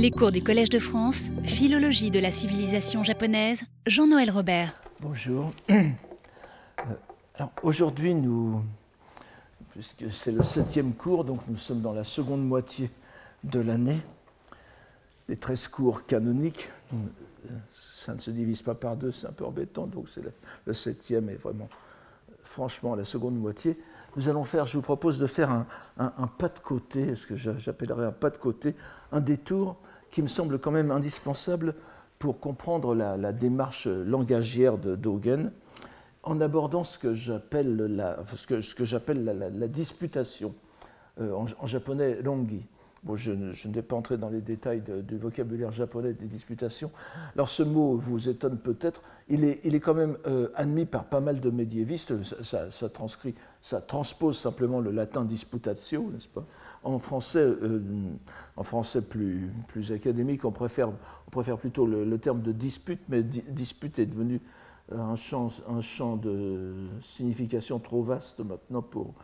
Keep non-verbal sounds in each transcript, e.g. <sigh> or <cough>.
Les cours du Collège de France, Philologie de la civilisation japonaise, Jean-Noël Robert. Bonjour. <clears throat> Euh, aujourd'hui, nous, puisque c'est le septième cours, donc nous sommes dans la seconde moitié de l'année, les 13 cours canoniques. Ça ne se divise pas par deux, c'est un peu embêtant, donc c'est le, septième et vraiment, franchement, la seconde moitié. Nous allons faire, je vous propose de faire un, pas de côté, ce que j'appellerais un pas de côté, un détour qui me semble quand même indispensable pour comprendre la, démarche langagière de Dogen en abordant ce que j'appelle la, ce que, ce que la, disputation, euh, en, japonais longi. Bon, je, ne vais pas entrer dans les détails du vocabulaire japonais des disputations. Alors ce mot vous étonne peut-être, il est, il est quand même euh, admis par pas mal de médiévistes, ça, transcrit, ça transpose simplement le latin disputatio, n'est-ce pas? En français, euh, en français plus, plus académique, on préfère, on préfère plutôt le, terme de dispute, mais dispute est devenu un champ, un champ de signification trop vaste maintenant pour,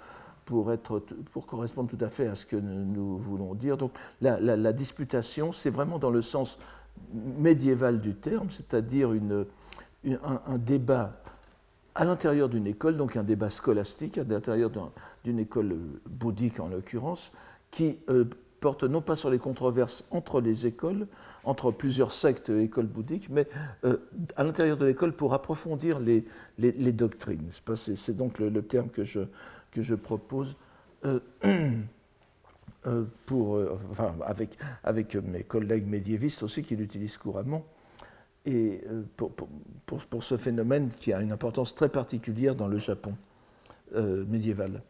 pour, être, pour correspondre tout à fait à ce que nous voulons dire. Donc la, la, disputation, c'est vraiment dans le sens médiéval du terme, c'est-à-dire une, un, débat à l'intérieur d'une école, donc un débat scolastique, à l'intérieur d'une école bouddhique en l'occurrence, qui euh, porte non pas sur les controverses entre les écoles, entre plusieurs sectes et écoles bouddhiques, mais euh, à l'intérieur de l'école pour approfondir les, les, doctrines. C'est donc le, terme que je, que je propose. Euh, <clears throat> pour, enfin, avec, avec mes collègues médiévistes aussi qui l'utilisent couramment, et pour, pour, ce phénomène qui a une importance très particulière dans le Japon médiéval.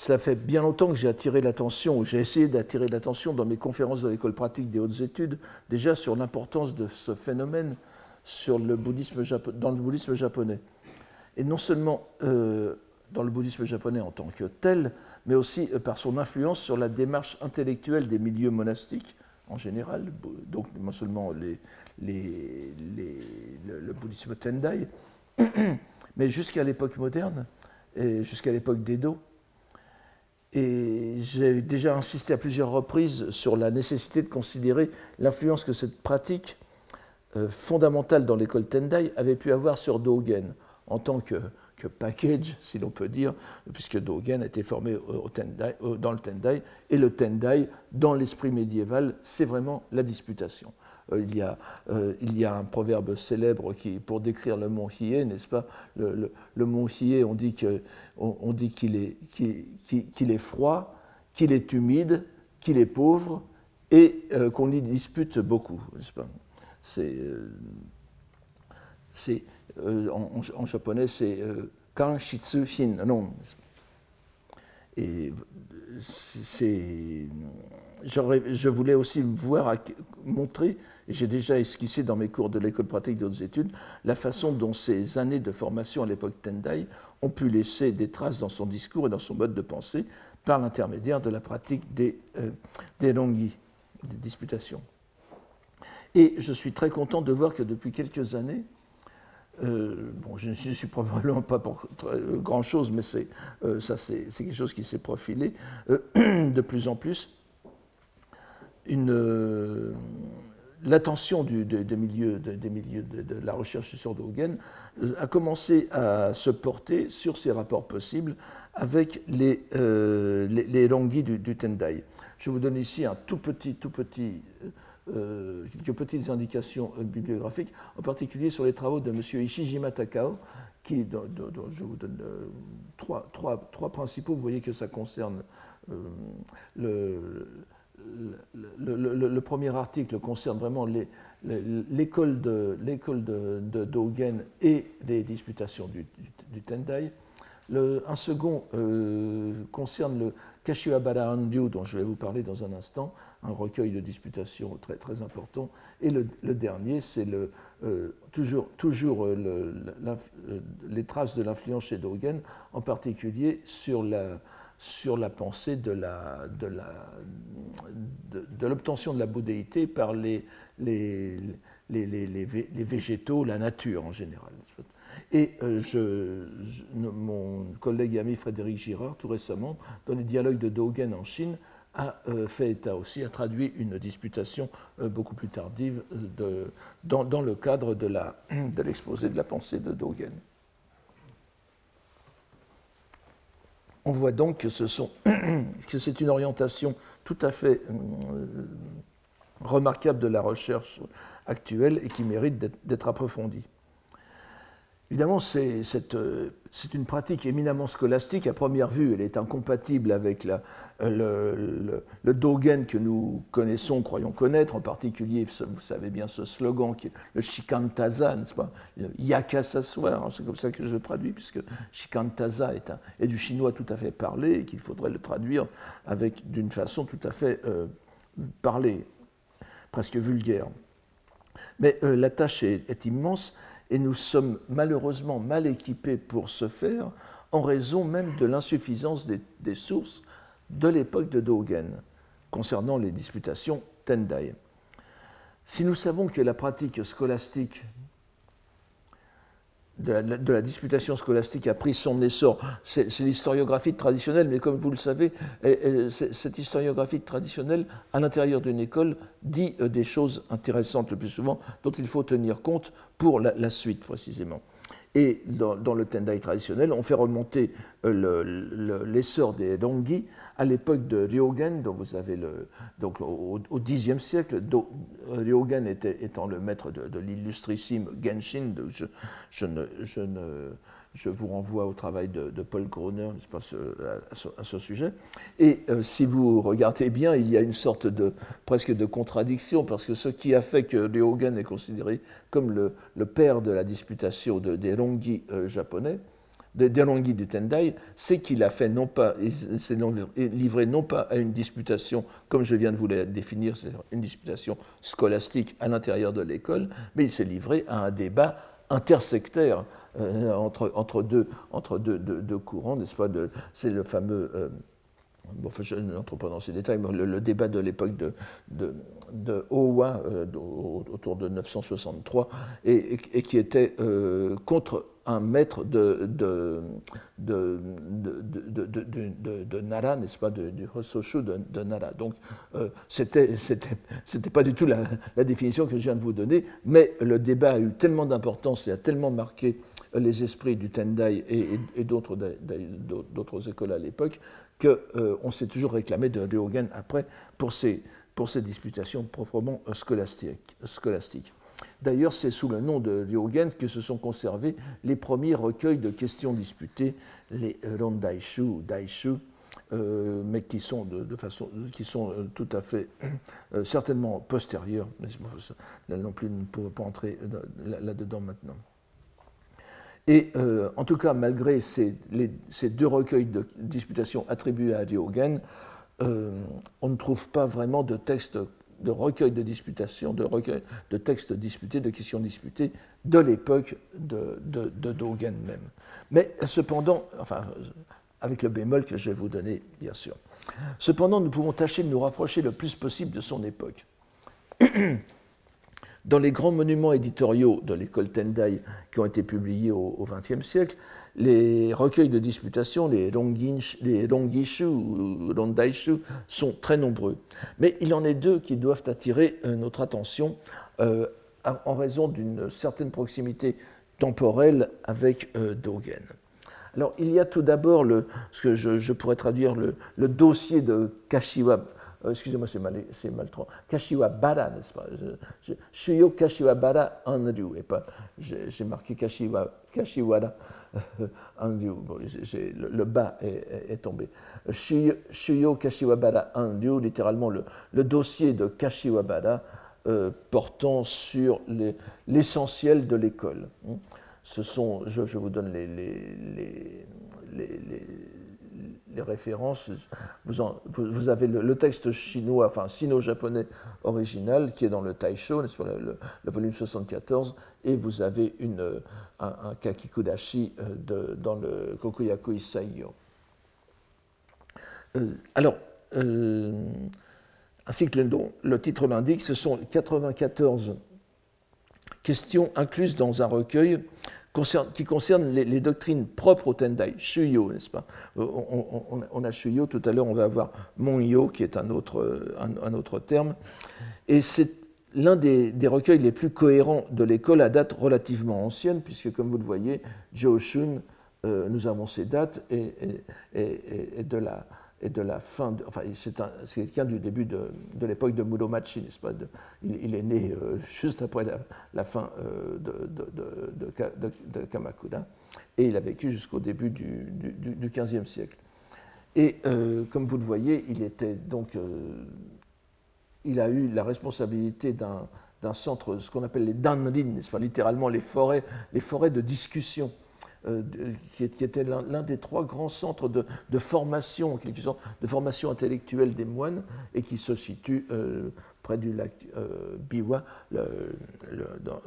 Cela fait bien longtemps que j'ai attiré l'attention, ou j'ai essayé d'attirer l'attention dans mes conférences de l'école pratique des hautes études, déjà sur l'importance de ce phénomène sur le bouddhisme dans le bouddhisme japonais. Et non seulement euh, dans le bouddhisme japonais en tant que tel, mais aussi euh, par son influence sur la démarche intellectuelle des milieux monastiques en général, donc non seulement le, bouddhisme Tendai, <clears throat> mais jusqu'à l'époque moderne, jusqu'à l'époque d'Edo, et j'ai déjà insisté à plusieurs reprises sur la nécessité de considérer l'influence que cette pratique euh, fondamentale dans l'école Tendai avait pu avoir sur Dogen en tant que, package, si l'on peut dire, puisque Dogen a été formé tendai, dans le Tendai, et le Tendai, dans l'esprit médiéval, c'est vraiment la disputation. Euh, il, y a, euh, il y a un proverbe célèbre qui, pour décrire le mont Hiei, n'est-ce pas? Le, mont Hiei, on dit qu'il on, dit qu'il est, qu'il, est froid, qu'il est humide, qu'il est pauvre et euh, qu'on y dispute beaucoup, n'est-ce pas? C'est, en, japonais, c'est kan shitsu hin, non. Et c'est je voulais aussi voir, montrer, j'ai déjà esquissé dans mes cours de l'école pratique d'autres études, la façon dont ces années de formation à l'époque Tendai ont pu laisser des traces dans son discours et dans son mode de pensée par l'intermédiaire de la pratique des, euh, des des disputations. Et je suis très content de voir que depuis quelques années, euh, bon, je ne suis probablement pas pour grand-chose, mais c'est, euh, c'est, quelque chose qui s'est profilé <clears throat> de plus en plus une, euh, l'attention des milieux, de, des milieux de, la recherche sur Dogen euh, a commencé à se porter sur ces rapports possibles avec les, euh, les, du, Tendai. Je vous donne ici un tout petit, tout petit, euh, quelques petites indications bibliographiques, en particulier sur les travaux de M. Ishijima Takao, qui, dont, je vous donne trois, principaux. Vous voyez que ça concerne le le, premier article concerne vraiment l'école de, de, Dogen et les disputations du, Tendai. un second euh, concerne le Kashiwabara Andyu, dont je vais vous parler dans un instant, un recueil de disputations très, très important. Et le, dernier, c'est euh, toujours, toujours euh, les traces de l'influence chez Dogen, en particulier sur la, sur la pensée de l'obtention de, la bouddhéité par les, végétaux, la nature en général. Et euh, mon collègue et ami Frédéric Girard, tout récemment, dans les dialogues de Dogen en Chine, a fait état aussi, a traduit une disputation beaucoup plus tardive dans, le cadre de l'exposé de la pensée de Dogen. On voit donc <clears throat> que c'est une orientation tout à fait remarquable de la recherche actuelle et qui mérite d'être approfondie. Évidemment, euh, c'est une pratique éminemment scolastique. À première vue, elle est incompatible avec le, le, Dogen que nous connaissons, croyons connaître, en particulier, vous savez bien ce slogan, qui est le Shikantaza, n'est-ce pas? Il n'y a qu'à s'asseoir, hein, c'est comme ça que je traduis, puisque Shikantaza est, est du chinois tout à fait parlé et qu'il faudrait le traduire avec d'une façon tout à fait euh, parlée, presque vulgaire. Mais euh, la tâche est immense et nous sommes malheureusement mal équipés pour ce faire en raison même de l'insuffisance des, sources de l'époque de Dogen concernant les disputations Tendai. Si nous savons que la pratique scolastique de la, disputation scolastique a pris son essor. C'est l'historiographie traditionnelle, mais comme vous le savez, cette historiographie traditionnelle, à l'intérieur d'une école, dit euh, des choses intéressantes le plus souvent, dont il faut tenir compte pour la suite précisément. Et dans, le Tendai traditionnel, on fait remonter euh, l'essor des Dongi à l'époque de Ryogen, donc au, Xe siècle, Ryogen étant le maître de, l'illustrissime Genshin, je vous renvoie au travail de, Paul Groner à, ce, sujet. Et euh, si vous regardez bien, il y a une sorte de presque de contradiction, parce que ce qui a fait que Ryogen est considéré comme le, père de la disputation des rongi euh, japonais, des rongi du Tendai, c'est qu'il a fait non pas, s'est livré non pas à une disputation, comme je viens de vous la définir, c'est une disputation scolastique à l'intérieur de l'école, mais il s'est livré à un débat intersectaire euh, entre, entre, deux, entre deux, deux, courants, n'est-ce pas C'est le fameux. Euh, bon, je n'entre pas dans ces détails, mais le, débat de l'époque de, de, de Owa, euh, autour de 963, et, et, qui était contre un maître de, Nara, n'est-ce pas, du Hososhu de, Nara. Donc, euh, c'était c'était pas du tout la, définition que je viens de vous donner, mais le débat a eu tellement d'importance et a tellement marqué les esprits du Tendai et, d'autres écoles à l'époque, qu'on euh, s'est toujours réclamé de Ryogen après pour ces, pour disputations proprement scolastiques. scolastiques. D'ailleurs, c'est sous le nom de Ryogen que se sont conservés les premiers recueils de questions disputées, les Rondaishu ou Daishu, euh, mais qui sont, de, façon, qui sont euh, tout à fait certainement postérieurs. Là non plus, ne pouvons pas entrer là-dedans maintenant. Et euh, en tout cas, malgré ces, deux recueils de disputations attribués à euh, on ne trouve pas vraiment de texte, de recueil de disputations, de recueil de textes disputés, de questions disputées de l'époque de, Dogen même. Mais cependant, avec le bémol que je vais vous donner, bien sûr. Cependant, nous pouvons tâcher de nous rapprocher le plus possible de son époque. Dans les grands monuments éditoriaux de l'école Tendai qui ont été publiés au XXe siècle, les recueils de disputation, les, les rongishu ou rondaishu, sont très nombreux. Mais il en est deux qui doivent attirer euh, notre attention euh, en raison d'une certaine proximité temporelle avec euh, Dogen. Alors, il y a tout d'abord ce que je, pourrais traduire le, le dossier de Kashiwa euh, excusez-moi, c'est mal, c'est mal trop. Kashiwabara, n'est-ce pas? Je, Shuyo Kashiwabara Anryu, et pas, j'ai, marqué Kashiwa, Kashiwara Anryu. Bon, le, bas est, tombé. Shuyo, Kashiwabara Anryu, littéralement le, dossier de Kashiwabara euh, portant sur l'essentiel de l'école. Ce sont, je, je vous donne les, les, les les références. Vous, avez le, texte chinois, enfin sino-japonais original qui est dans le Taisho, le, volume 74, et vous avez un, kakikudashi euh, dans le Kokuyaku Isaiyo. Euh, alors, euh, ainsi que le titre l'indique, ce sont 94 questions incluses dans un recueil qui concerne les, doctrines propres au Tendai, Shuyo, n'est-ce pas? On, a Shuyo, tout à l'heure on va avoir Monyo, qui est un autre, un, autre terme. Et c'est l'un des, recueils les plus cohérents de l'école à date relativement ancienne, puisque comme vous le voyez, Joshun, euh, nous avons ces dates, et, de la, et de la fin, enfin c'est quelqu'un du début de, l'époque de Muromachi, n'est-ce pas? Il, est né euh, juste après la, fin euh, de, Kamakura, et il a vécu jusqu'au début du, du, XVe siècle. Et comme vous le voyez, il était donc il a eu la responsabilité d'un centre, ce qu'on appelle les danrin, nest pas, littéralement les forêts, les forêts de discussion, euh, qui, était l'un des trois grands centres de, formation, de formation intellectuelle des moines, et qui se situe euh, près du lac euh, Biwa, dans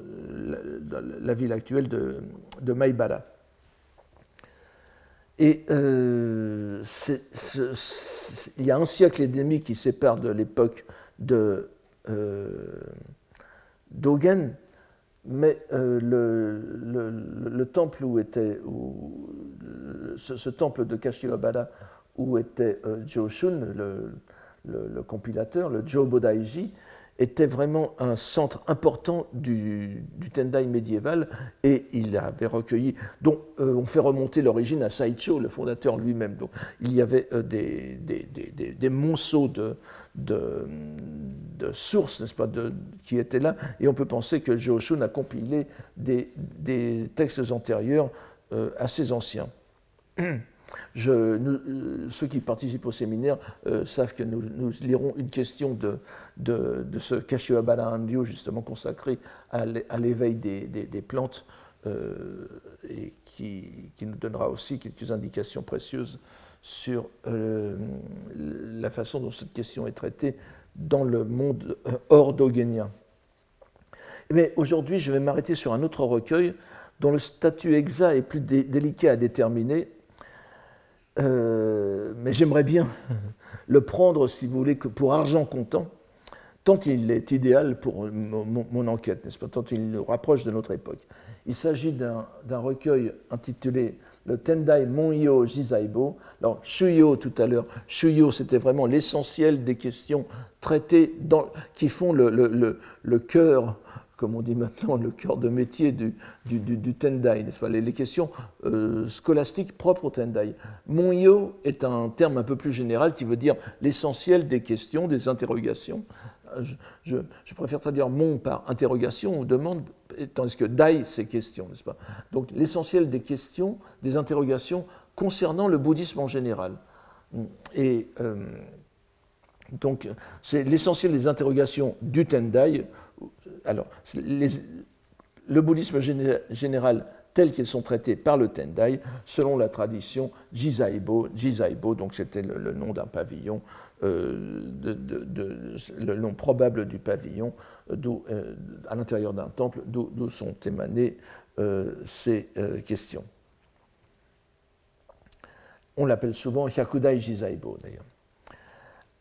la, ville actuelle de, de Maibara. Et il y a un siècle et demi qui sépare de l'époque de Dogen, mais euh, le, temple où était, ce, temple de Kashiwabara où était euh, Joshun, le, le, compilateur, le Jobodaiji, était vraiment un centre important du, Tendai médiéval et il avait recueilli, dont euh, on fait remonter l'origine à Saicho, le fondateur lui-même. Donc il y avait euh, des, des, monceaux de, de, sources, n'est-ce pas, qui étaient là et on peut penser que Joshun a compilé des, textes antérieurs euh, assez anciens. <clears throat> Euh, ceux qui participent au séminaire euh, savent que nous, lirons une question de, ce Kashiwabara Andyo, justement consacré à l'éveil des, plantes, euh, et qui, nous donnera aussi quelques indications précieuses sur la façon dont cette question est traitée dans le monde hors Mais aujourd'hui, je vais m'arrêter sur un autre recueil dont le statut exact est plus délicat à déterminer euh, mais j'aimerais bien le prendre, si vous voulez, que pour argent comptant, tant il est idéal pour mon, enquête, n'est-ce tant il nous rapproche de notre époque. Il s'agit d'un recueil intitulé le Tendai Monyo Jizaibo. Alors, Shuyo tout à l'heure, Shuyo c'était vraiment l'essentiel des questions traitées qui font le cœur comme on dit maintenant, le cœur de métier du, Tendai, les, questions euh, scolastiques propres au Tendai. Monyo est un terme un peu plus général qui veut dire l'essentiel des questions, des interrogations. Je, préfère traduire mon par interrogation ou demande, tandis que dai, c'est question, n'est-ce pas? Donc l'essentiel des questions, des interrogations concernant le bouddhisme en général. Et euh, donc c'est l'essentiel des interrogations du Tendai alors, le bouddhisme général tel qu'ils sont traités par le Tendai, selon la tradition Jizaibo, Jizaibo donc c'était le, nom d'un pavillon, euh, le nom probable du pavillon euh, à l'intérieur d'un temple, d'où sont émanées euh, ces questions. On l'appelle souvent Hyakudai Jizaibo d'ailleurs.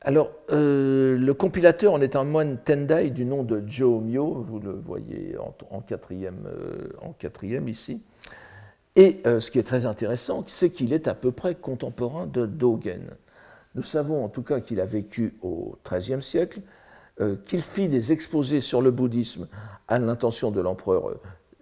Alors, euh, le compilateur en est un moine Tendai du nom de Myo, vous le voyez en, quatrième, euh, quatrième, ici. Et euh, ce qui est très intéressant, c'est qu'il est à peu près contemporain de Dogen. Nous savons en tout cas qu'il a vécu au XIIIe siècle, qu'il fit des exposés sur le bouddhisme à l'intention de l'empereur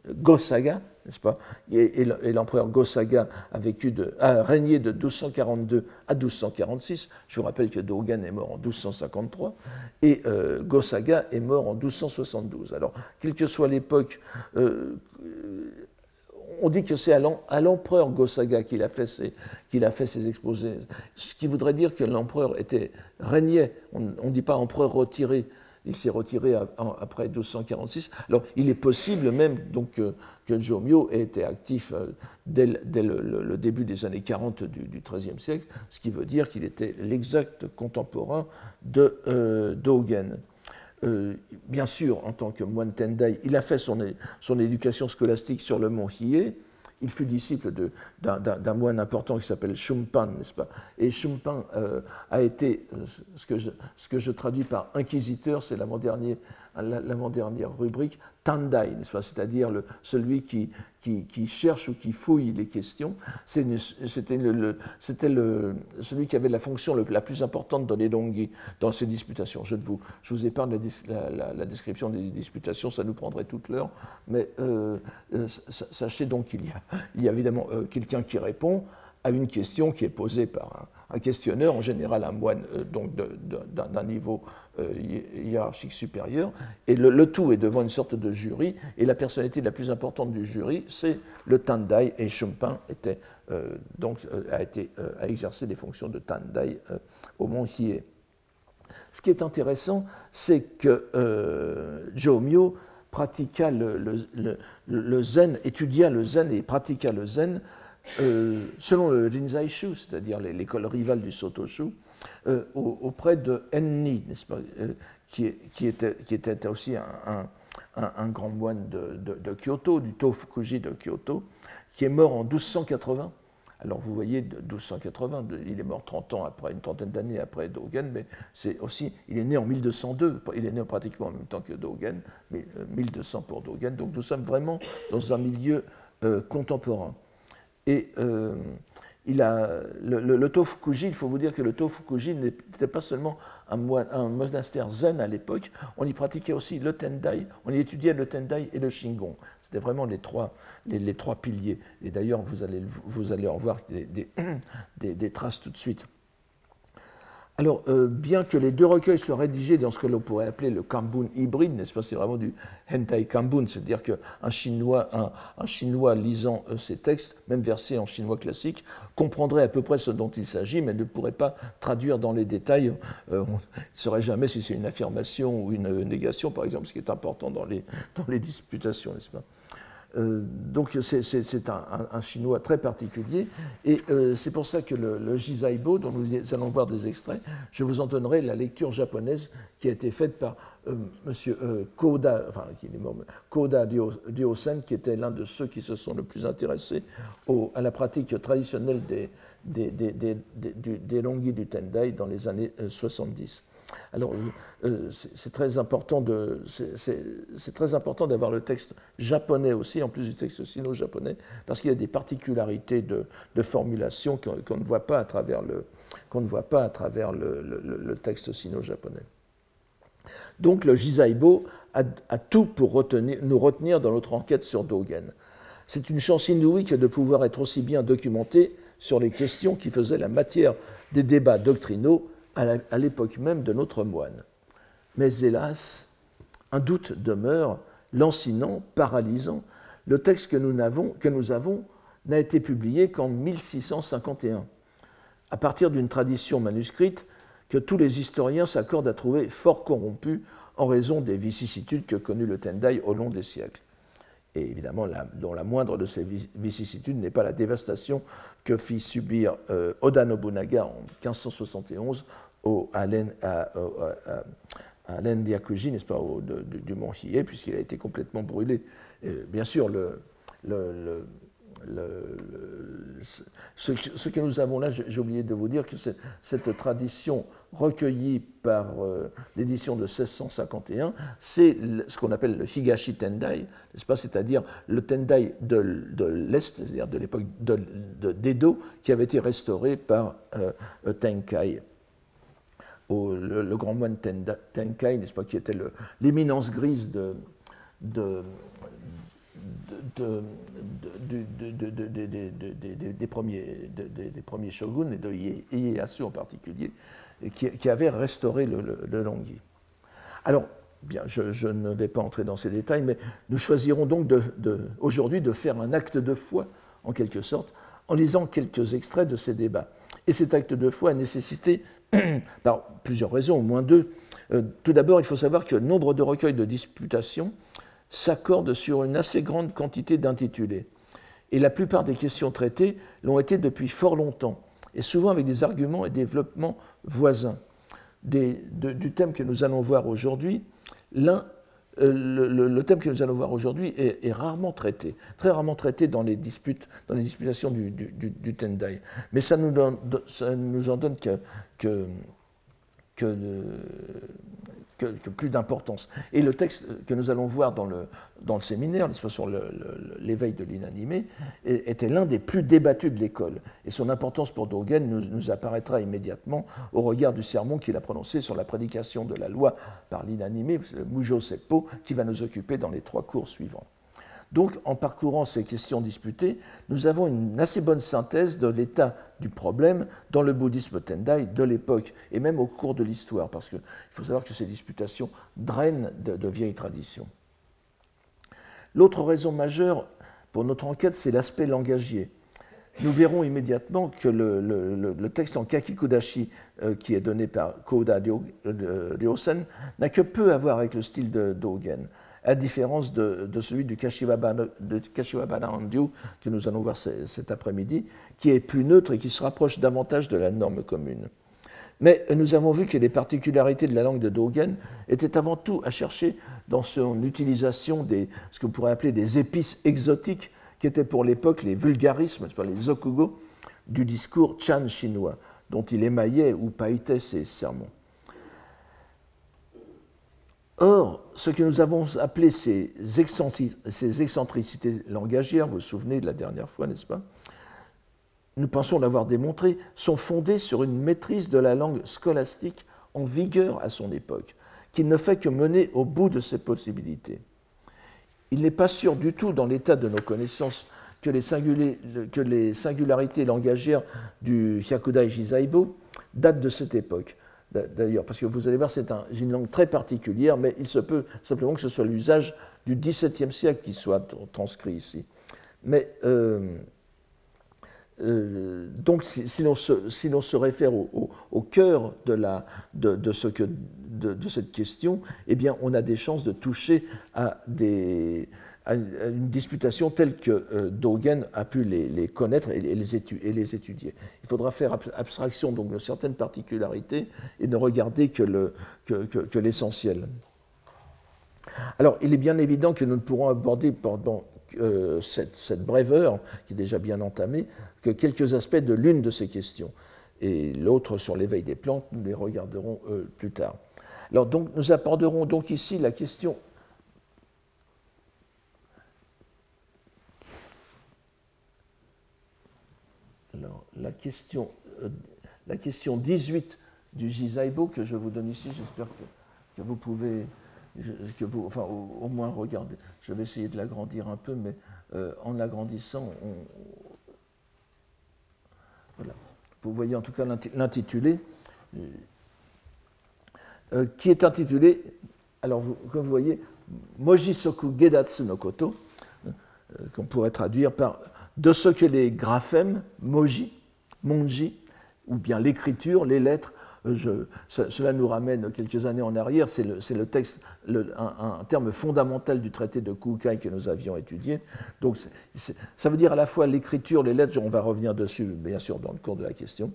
Gosaga, pas? Et, l'empereur Gosaga a, vécu de, a régné de 1242 à 1246. Je vous rappelle que Dogen est mort en 1253 et euh, Gosaga est mort en 1272. Alors, quelle que soit l'époque, euh, on dit que c'est à l'empereur Gosaga qu'il a, fait ses, qu'il a fait ses exposés, ce qui voudrait dire que l'empereur était régnait, on ne dit pas empereur retiré, il s'est retiré après 1246. Alors, il est possible même donc, que Jomyo ait été actif euh, dès, le, début des années 40 du XIIIe siècle, ce qui veut dire qu'il était l'exact contemporain de euh. Euh, bien sûr, en tant que moine Tendai, il a fait son, éducation scolastique sur le mont Hiei, il fut disciple d'un moine important qui s'appelle Shumpan, n'est-ce pas? Et Shumpan euh, a été, ce que, je, ce que, je, traduis par inquisiteur, c'est l'avant-dernier l'avant-dernière rubrique, Tandai, c'est-à-dire celui qui, cherche ou qui fouille les questions. C'était celui qui avait la fonction la plus importante dans les Dongi, dans ces disputations. Je, vous, je vous épargne la, description des disputations, ça nous prendrait toute l'heure, mais euh, euh, sachez donc qu'il y, a, il y a évidemment euh, quelqu'un qui répond à une question qui est posée par un, questionneur, en général un moine donc d'un niveau euh, hiérarchique supérieure, et le, tout est devant une sorte de jury, et la personnalité la plus importante du jury, c'est le Tandai, et Chumpin était, euh, euh, a, été, a exercé les fonctions de Tandai au Mont Hiei. Ce qui est intéressant, c'est que Jomyo pratiqua le, zen, étudia le zen et pratiqua le zen selon le Rinzai-shu, c'est-à-dire l'école rivale du Sotoshu, euh, auprès de Enni, euh, qui, était, aussi un, grand moine de, Kyoto, du Tofukuji de Kyoto, qui est mort en 1280. Alors vous voyez, 1280, il est mort 30 ans après, une trentaine d'années après Dogen, mais c'est aussi, il est né en 1202, il est né pratiquement en même temps que Dogen, mais 1200 euh, pour Dogen, donc nous sommes vraiment dans un milieu contemporain. Et il a, le, Tofukuji, il faut vous dire que le Tofukuji n'était pas seulement un, monastère zen à l'époque, on y pratiquait aussi le Tendai, on y étudiait le Tendai et le Shingon. C'était vraiment les trois, piliers. Et d'ailleurs, vous allez en voir <clears throat> des traces tout de suite. Alors, euh, bien que les deux recueils soient rédigés dans ce que l'on pourrait appeler le Kambun hybride, n'est-ce pas, c'est vraiment du Hentai Kambun, c'est-à-dire qu'un chinois, un, chinois lisant euh, ces textes, même versés en chinois classique, comprendrait à peu près ce dont il s'agit, mais ne pourrait pas traduire dans les détails. Euh, on ne saurait jamais si c'est une affirmation ou une négation, par exemple, ce qui est important dans les, dans les disputations, n'est-ce pas donc c'est un, chinois très particulier et euh, c'est pour ça que le, le Jizaibo, dont nous allons voir des extraits, je vous en donnerai la lecture japonaise qui a été faite par euh, Monsieur Koda, enfin qui est mort, Koda Ryosen, qui était l'un de ceux qui se sont le plus intéressés à la pratique traditionnelle des, des, du Tendai dans les années 70. Alors, euh, euh, c'est très important d'avoir le texte japonais aussi, en plus du texte sino-japonais, parce qu'il y a des particularités de, formulation qu'on ne voit pas à travers le, texte sino-japonais. Donc, le Jizaibo a, tout pour nous retenir dans notre enquête sur Dogen. C'est une chance inouïe que de pouvoir être aussi bien documenté sur les questions qui faisaient la matière des débats doctrinaux à l'époque même de notre moine. Mais hélas, un doute demeure, lancinant, paralysant. Le texte que nous avons, n'a été publié qu'en 1651, à partir d'une tradition manuscrite que tous les historiens s'accordent à trouver fort corrompue en raison des vicissitudes que connut le Tendai au long des siècles. Et évidemment, dont la moindre de ces vicissitudes n'est pas la dévastation que fit subir euh, Oda Nobunaga en 1571 au, à l'Endiakuji, n'est-ce pas, du mont Hiei, puisqu'il a été complètement brûlé. bien sûr, le, ce, que nous avons là, j'ai oublié de vous dire que cette tradition recueillie par euh, l'édition de 1651, c'est ce qu'on appelle le Higashi Tendai, c'est-à-dire le Tendai de, l'Est, c'est-à-dire de l'époque d'Edo, qui avait été restauré par euh, Tenkai. Le, grand moine Tenkai, n'est-ce pas, qui était l'éminence grise de, des, premiers, shoguns, et de Ieyasu en particulier, qui, qui, avait restauré le, le. Alors, bien, je, ne vais pas entrer dans ces détails, mais nous choisirons donc aujourd'hui de faire un acte de foi, en quelque sorte, en lisant quelques extraits de ces débats. Et cet acte de foi a nécessité par plusieurs raisons, au moins deux. Euh, tout d'abord, il faut savoir que nombre de recueils de disputations s'accordent sur une assez grande quantité d'intitulés. Et la plupart des questions traitées l'ont été depuis fort longtemps, et souvent avec des arguments et développements voisins. du thème que nous allons voir aujourd'hui, l'un euh, le, thème que nous allons voir aujourd'hui est, rarement traité, très rarement traité dans les disputes, dans les disputations du, Tendai. Mais ça nous, nous en donne que, que, plus d'importance. Et le texte que nous allons voir dans le, séminaire, sur l'éveil de l'inanimé, était l'un des plus débattus de l'école. Et son importance pour Dogen nous, apparaîtra immédiatement au regard du sermon qu'il a prononcé sur la prédication de la loi par l'inanimé, Mujo Seppo, qui va nous occuper dans les trois cours suivants. Donc, en parcourant ces questions disputées, nous avons une assez bonne synthèse de l'état du problème dans le bouddhisme Tendai de l'époque et même au cours de l'histoire, parce qu'il faut savoir que ces disputations drainent de, vieilles traditions. L'autre raison majeure pour notre enquête, c'est l'aspect langagier. Nous verrons immédiatement que le, texte en kakikudashi euh, qui est donné par Koda Ryosen n'a que peu à voir avec le style de Dogen à différence de, celui du Kashiwabana, de que nous allons voir cet après-midi, qui est plus neutre et qui se rapproche davantage de la norme commune. Mais nous avons vu que les particularités de la langue de Dogen étaient avant tout à chercher dans son utilisation des, ce que pourrait appeler des épices exotiques, qui étaient pour l'époque les vulgarismes, les okugo, du discours Chan chinois, dont il émaillait ou pailletait ses sermons. Or, ce que nous avons appelé ces, excentricités langagières, vous vous souvenez de la dernière fois, n'est-ce pas? Nous pensons l'avoir démontré, sont fondées sur une maîtrise de la langue scolastique en vigueur à son époque, qui ne fait que mener au bout de ses possibilités. Il n'est pas sûr du tout, dans l'état de nos connaissances, que les, singularités langagières du Hyakudai Jizaibo datent de cette époque d'ailleurs, parce que vous allez voir, c'est une langue très particulière, mais il se peut simplement que ce soit l'usage du XVIIe siècle qui soit transcrit ici. Mais euh, euh, donc, si, l'on se, réfère au, cœur de, de, cette question, eh bien, on a des chances de toucher à des, une disputation telle que euh, Dogen a pu les, connaître et les, étudier. Il faudra faire abstraction donc de certaines particularités et ne regarder que l'essentiel. Alors, il est bien évident que nous ne pourrons aborder pendant euh, cette, brève heure, qui est déjà bien entamée, que quelques aspects de l'une de ces questions. Et l'autre sur l'éveil des plantes, nous les regarderons euh, plus tard. Alors, donc, nous aborderons donc ici la question Alors, la question, euh, la question 18 du Jizaibo que je vous donne ici, j'espère que, vous pouvez, que vous, enfin, au, moins regarder. Je vais essayer de l'agrandir un peu, mais euh, en l'agrandissant. Vous voyez en tout cas l'intitulé, euh, qui est intitulé, alors comme vous voyez, Mojisoku Gedatsu no Koto, qu'on pourrait traduire par de ce que les graphèmes, moji, monji, ou bien l'écriture, les lettres, euh, cela nous ramène quelques années en arrière, c'est le, texte, un, terme fondamental du traité de Kukai que nous avions étudié. Donc ça veut dire à la fois l'écriture, les lettres, on va revenir dessus bien sûr dans le cours de la question.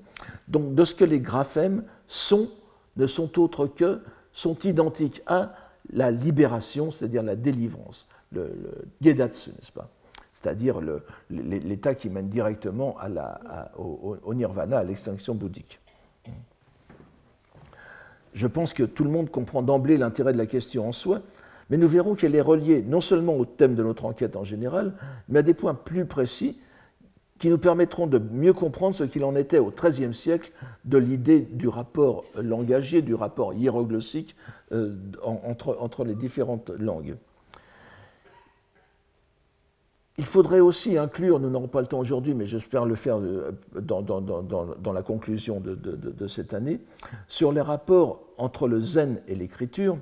Donc de ce que les graphèmes sont, ne sont autres que, sont identiques à la libération, c'est-à-dire la délivrance, le, le gedatsu, n'est-ce pas? C'est-à-dire l'état qui mène directement au, nirvana, à l'extinction bouddhique. Je pense que tout le monde comprend d'emblée l'intérêt de la question en soi, mais nous verrons qu'elle est reliée non seulement au thème de notre enquête en général, mais à des points plus précis qui nous permettront de mieux comprendre ce qu'il en était au XIIIe siècle de l'idée du rapport langagier, du rapport hiéroglossique euh, entre les différentes langues. Il faudrait aussi inclure, nous n'aurons pas le temps aujourd'hui, mais j'espère le faire euh, dans, la conclusion de, cette année, sur les rapports entre le zen et l'écriture,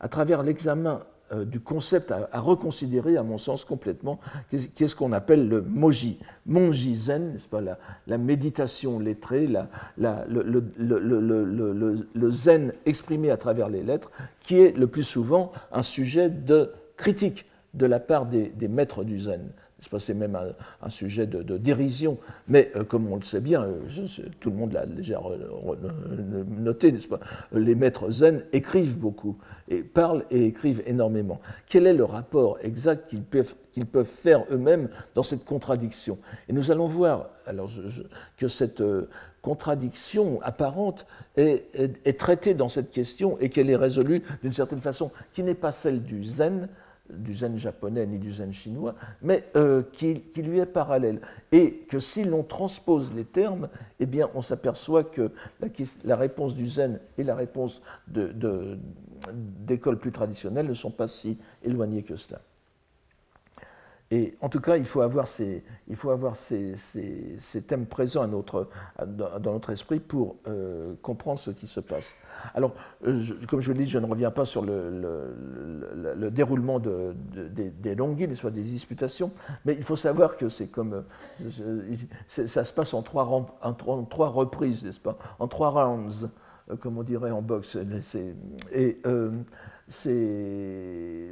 à travers l'examen euh, du concept à, reconsidérer, à mon sens, complètement, qu'est-ce qu'on appelle le moji. Monji zen, n'est-ce pas, la, méditation lettrée, le, le, zen exprimé à travers les lettres, qui est le plus souvent un sujet de critique de la part des, maîtres du zen, C'est même un, sujet de, dérision. Mais euh, comme on le sait bien, tout le monde l'a déjà noté, Les maîtres zen écrivent beaucoup, et parlent et écrivent énormément. Quel est le rapport exact qu'ils peuvent, faire eux-mêmes dans cette contradiction? Et nous allons voir alors, que cette contradiction apparente est, traitée dans cette question et qu'elle est résolue d'une certaine façon qui n'est pas celle du zen, du zen japonais ni du zen chinois, mais euh, qui, lui est parallèle. Et que si l'on transpose les termes, eh bien, on s'aperçoit que la, réponse du zen et la réponse d'écoles plus traditionnelles ne sont pas si éloignées que cela. Et en tout cas, il faut avoir ces, il faut avoir ces, ces, thèmes présents dans notre esprit pour euh, comprendre ce qui se passe. Alors, euh, comme je le dis, je ne reviens pas sur le, le, déroulement de, des, des longues soit des disputations, mais il faut savoir que c'est comme. Euh, ça se passe en trois, reprises, n'est-ce pas? En trois rounds, comme on dirait en boxe. Et c'est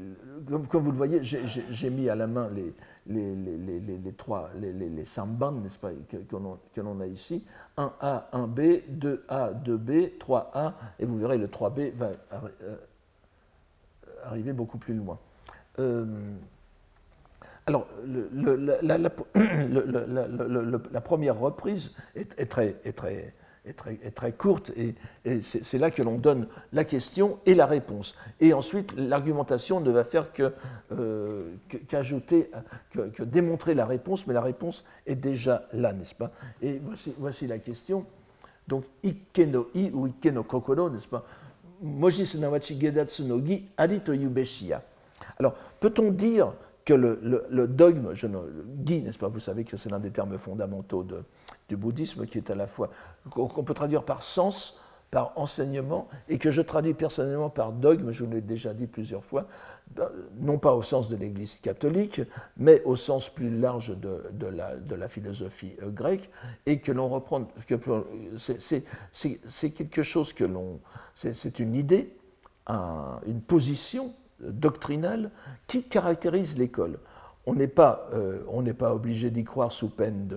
comme, vous le voyez, j'ai mis à la main les, les, les, les trois, les, les, samban, n'est-ce pas, que, l'on a ici. 1A, 1B, 2A, 2B, 3A, et vous verrez le 3B va euh, arriver beaucoup plus loin. Euh, alors, le, la, la, <coughs> la, première reprise est, est, très, est, très, est très, très courte et, c'est là que l'on donne la question et la réponse. Et ensuite, l'argumentation ne va faire que euh, qu'ajouter, que, démontrer la réponse, mais la réponse est déjà là, n'est-ce pas? Et voici, voici, la question. Donc, ikkeno i ou ikkeno kokoro, n'est-ce pas? Moji sunawachi gedatsu no gi yubeshiya. Alors, peut-on dire que le, dogme, je ne, Guy, n'est-ce pas Vous savez que c'est l'un des termes fondamentaux du bouddhisme qui est à la fois, qu'on peut traduire par sens, par enseignement, et que je traduis personnellement par dogme, je vous l'ai déjà dit plusieurs fois, non pas au sens de l'Église catholique, mais au sens plus large de, la, de la, philosophie euh, grecque, et que l'on reprend, c'est quelque chose que l'on, c'est une idée, une position doctrinale qui caractérise l'école. On n'est pas, euh, pas, obligé d'y croire sous peine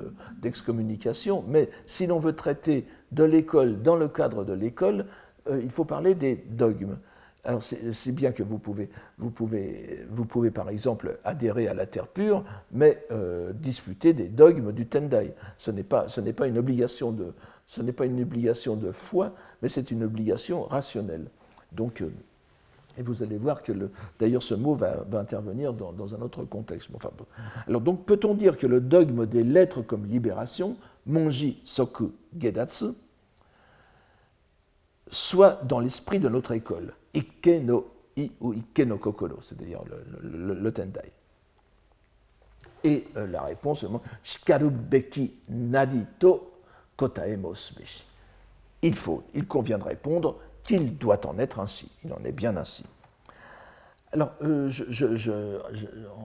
d'excommunication, mais si l'on veut traiter de l'école dans le cadre de l'école, euh, il faut parler des dogmes. Alors c'est bien que vous pouvez, vous, pouvez, vous pouvez, par exemple adhérer à la terre pure, mais euh, disputer des dogmes du Tendai. Ce n'est pas, pas, une obligation de, ce n'est pas une obligation de foi, mais c'est une obligation rationnelle. Donc et vous allez voir que, d'ailleurs, ce mot va, intervenir dans, un autre contexte. Alors, donc, peut-on dire que le dogme des lettres comme libération, Monji Soku Gedatsu, soit dans l'esprit de notre école, Ikke no I ou Ikke no Kokoro, c'est-à-dire le, Tendai Et euh, la réponse est Shikarubeki Nadito. Il faut, il convient de répondre qu'il doit en être ainsi. Il en est bien ainsi. Alors, euh,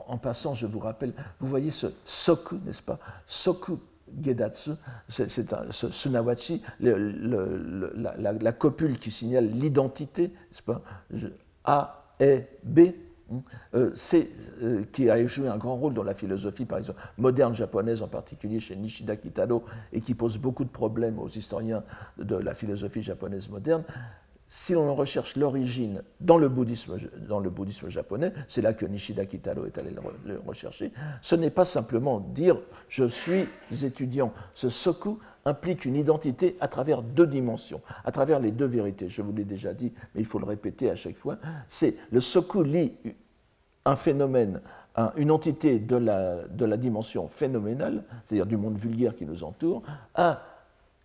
en passant, je vous rappelle, vous voyez ce soku, n'est-ce pas? Soku Gedatsu, c'est ce sunawachi, la, copule qui signale l'identité, n'est-ce pas? A, E, B, hein, euh, euh, qui a joué un grand rôle dans la philosophie, par exemple, moderne japonaise, en particulier chez Nishida Kitaro, et qui pose beaucoup de problèmes aux historiens de la philosophie japonaise moderne si l'on recherche l'origine dans, le bouddhisme, dans le bouddhisme japonais, c'est là que Nishida Kitaro est allé le rechercher, ce n'est pas simplement dire je suis étudiant. Ce soku implique une identité à travers deux dimensions, à travers les deux vérités. Je vous l'ai déjà dit, mais il faut le répéter à chaque fois. C'est le soku lit un phénomène, une entité de la, de la dimension phénoménale, c'est-à-dire du monde vulgaire qui nous entoure, à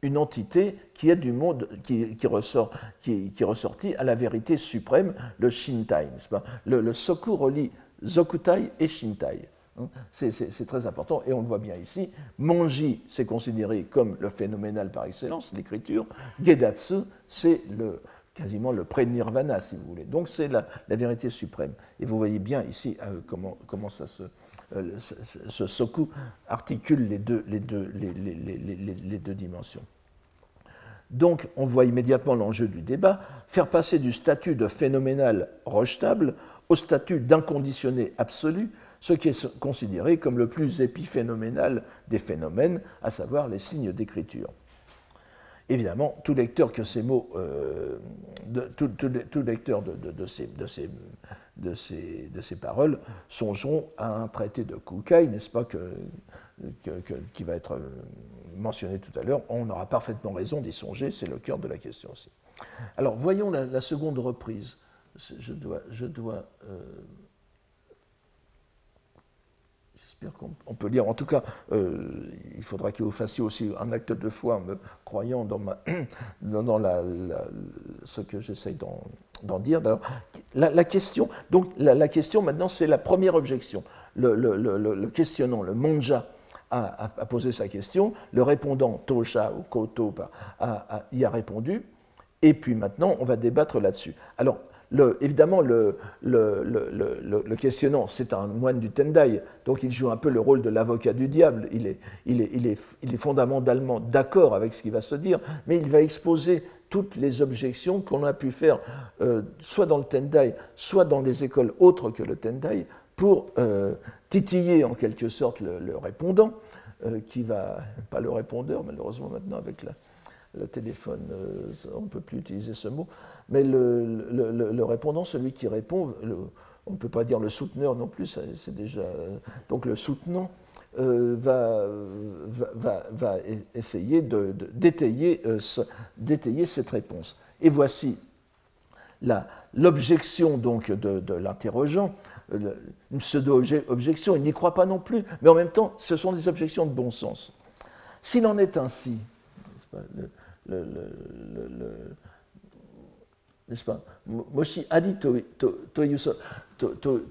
une entité qui est du monde, qui, ressort, qui, qui, est ressortie à la vérité suprême, le Shintai. Le, le, Soku relie Zokutai et Shintai. Hein. C'est très important et on le voit bien ici. Monji, c'est considéré comme le phénoménal par excellence, l'écriture. Gedatsu, c'est le, quasiment le pré-nirvana, si vous voulez. Donc c'est la, vérité suprême. Et vous voyez bien ici euh, comment, comment ça se, ce, soku articule les deux, les, deux, les, deux dimensions. Donc, on voit immédiatement l'enjeu du débat, faire passer du statut de phénoménal rejetable au statut d'inconditionné absolu, ce qui est considéré comme le plus épiphénoménal des phénomènes, à savoir les signes d'écriture. Évidemment, tout lecteur que ces mots, euh, tout, lecteur de, ces, de, ces, de, ces, de ces paroles songeront à un traité de Kukai, n'est-ce pas, que, qui va être mentionné tout à l'heure. On aura parfaitement raison d'y songer, c'est le cœur de la question aussi. Alors, voyons la, seconde reprise. Je dois, je dois euh, on peut lire. En tout cas, euh, il faudra que vous fassiez aussi un acte de foi, me croyant dans, <clears throat> ce que j'essaye d'en dire. La, question, donc, la, question maintenant, c'est la première objection. Le, questionnant, le monja, a, posé sa question, le répondant, tosha ou koto, y a répondu, et puis maintenant, on va débattre là-dessus. Alors, évidemment, le, questionnant, c'est un moine du Tendai, donc il joue un peu le rôle de l'avocat du diable. Il est, fondamentalement d'accord avec ce qui va se dire, mais il va exposer toutes les objections qu'on a pu faire, euh, soit dans le Tendai, soit dans les écoles autres que le Tendai, pour euh, titiller en quelque sorte le, répondant, euh, qui va, pas le répondeur, malheureusement maintenant avec le téléphone, on ne peut plus utiliser ce mot, mais le, répondant, celui qui répond, on ne peut pas dire le souteneur non plus, c'est déjà. Donc le soutenant euh, va, va, va, essayer euh, d'étayer cette réponse. Et voici l'objection de, de l'interrogeant, une pseudo-objection, il n'y croit pas non plus, mais en même temps, ce sont des objections de bon sens. S'il en est ainsi, le, n'est-ce pas Moshi Adi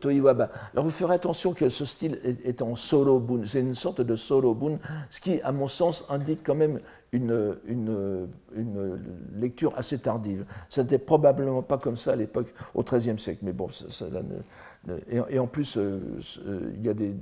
Toiwaba. Alors vous ferez attention que ce style est, en solo bun, c'est une sorte de solo bun, ce qui, à mon sens, indique quand même une, une, une lecture assez tardive. Ce n'était probablement pas comme ça à l'époque, au XIIIe siècle, mais bon, ça, et, en plus, euh, euh, il y a des,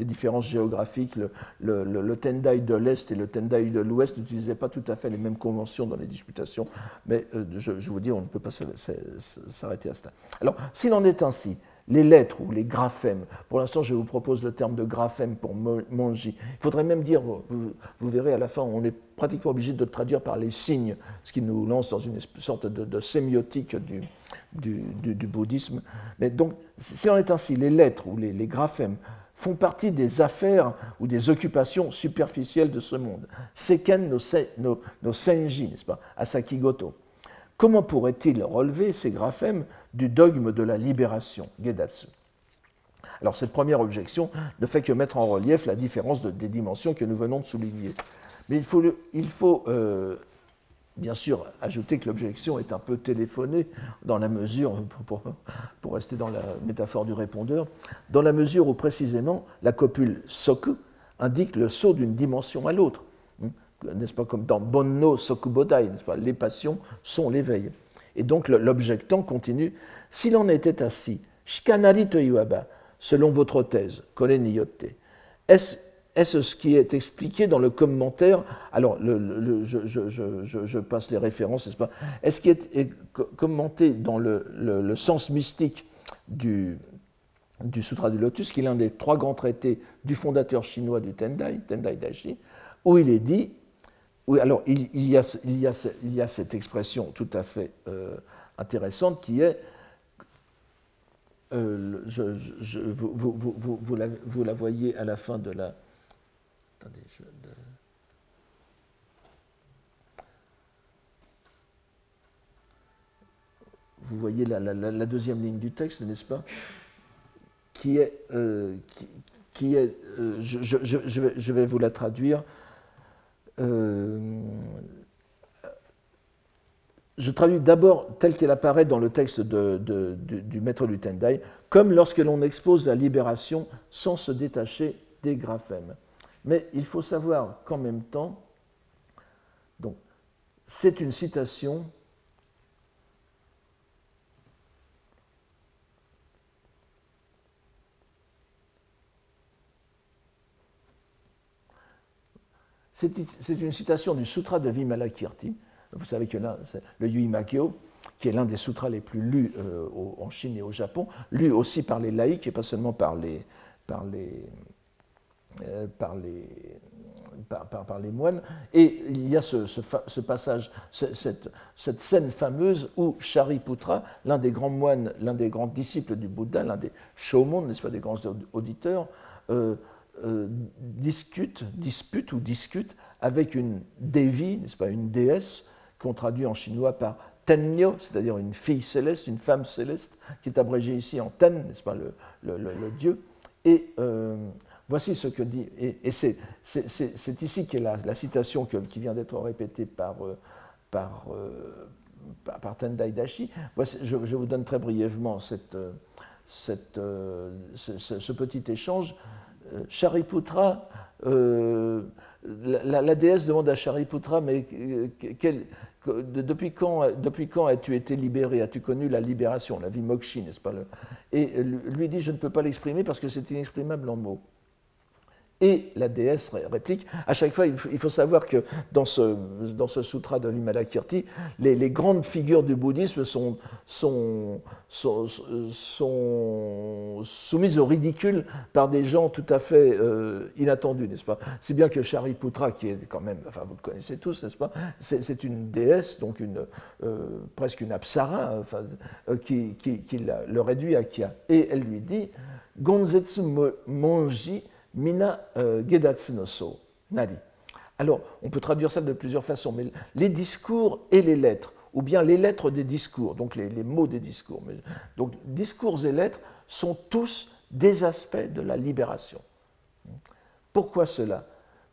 différences géographiques. Le, Tendai de l'Est et le Tendai de l'Ouest n'utilisaient pas tout à fait les mêmes conventions dans les disputations, mais euh, je, vous dis, on ne peut pas s'arrêter à ça. Alors, s'il en est ainsi, les lettres ou les graphèmes. Pour l'instant, je vous propose le terme de graphème pour monji. Il faudrait même dire, vous, verrez à la fin, on est pratiquement obligé de traduire par les signes, ce qui nous lance dans une sorte de, sémiotique du, bouddhisme. Mais donc, si on est ainsi, les lettres ou les, graphèmes font partie des affaires ou des occupations superficielles de ce monde. Seken no, no senji, n'est-ce pas, Asakigoto. Comment pourrait-il relever ces graphèmes du dogme de la libération, Gedatsu Alors cette première objection ne fait que mettre en relief la différence des dimensions que nous venons de souligner. Mais il faut, euh, bien sûr ajouter que l'objection est un peu téléphonée dans la mesure, pour, pour, rester dans la métaphore du répondeur, dans la mesure où précisément la copule soku indique le saut d'une dimension à l'autre n'est-ce pas, comme dans Bonno Sokubodai, n'est-ce pas, les passions sont l'éveil. Et donc l'objectant continue, s'il en était ainsi, Shikanari selon votre thèse, Niyote, est-ce ce qui est expliqué dans le commentaire? Alors, je, passe les références, n'est-ce pas Est-ce qui est, commenté dans le, sens mystique du, du Sutra du Lotus, qui est l'un des trois grands traités du fondateur chinois du Tendai, Tendai Dashi, où il est dit oui, alors il, y a, cette expression tout à fait euh, intéressante qui est, euh, vous, la, voyez à la fin de la... Attendez, je, vous voyez la, deuxième ligne du texte, n'est-ce pas? Qui est, euh, qui, est je, vais, vous la traduire. Euh, je traduis d'abord tel qu'elle apparaît dans le texte du maître du Tendai, comme lorsque l'on expose la libération sans se détacher des graphèmes. Mais il faut savoir qu'en même temps, c'est une citation C'est une citation du Sutra de Vimalakirti. Vous savez que là, le Yuimakyo, qui est l'un des sutras les plus lus euh, en Chine et au Japon, lu aussi par les laïcs et pas seulement par les, par les, par les, par, les moines. Et il y a ce, passage, cette, cette, scène fameuse où Shariputra, l'un des grands moines, l'un des grands disciples du Bouddha, l'un des Shomon, n'est-ce pas, des grands auditeurs, euh, euh, discute, dispute ou discute avec une Devi, n'est-ce pas, une déesse, qu'on traduit en chinois par Tenyo, c'est-à-dire une fille céleste, une femme céleste, qui est abrégée ici en Ten, n'est-ce pas, le, dieu. Et euh, Voici ce que dit, et, c'est ici qu'est la, citation qui vient d'être répétée par, euh, par, euh, par, Tendai Dashi. je, vous donne très brièvement cette, ce, petit échange. Shariputra, euh, la, déesse demande à Shariputra, mais depuis quand, depuis quand as-tu été libéré? As-tu connu la libération, la vie mokshi, n'est-ce pas? Et lui dit, je ne peux pas l'exprimer parce que c'est inexprimable en mots. Et la déesse réplique. À chaque fois, il faut savoir que dans ce, dans ce sutra de Vimalakirti, les, grandes figures du bouddhisme sont, sont, sont, soumises au ridicule par des gens tout à fait euh, inattendus, n'est-ce pas? C'est bien que Shariputra, qui est quand même, enfin vous le connaissez tous, n'est-ce pas? C'est une déesse, donc une, euh, presque une apsara, enfin, euh, qui, qui, qui le réduit à Kia. Et elle lui dit Gonzetsu Monji Mina euh, Gedatsu no So, Nari. Alors, on peut traduire ça de plusieurs façons, mais les discours et les lettres, ou bien les lettres des discours, donc les, mots des discours. Donc, discours et lettres sont tous des aspects de la libération. Pourquoi cela?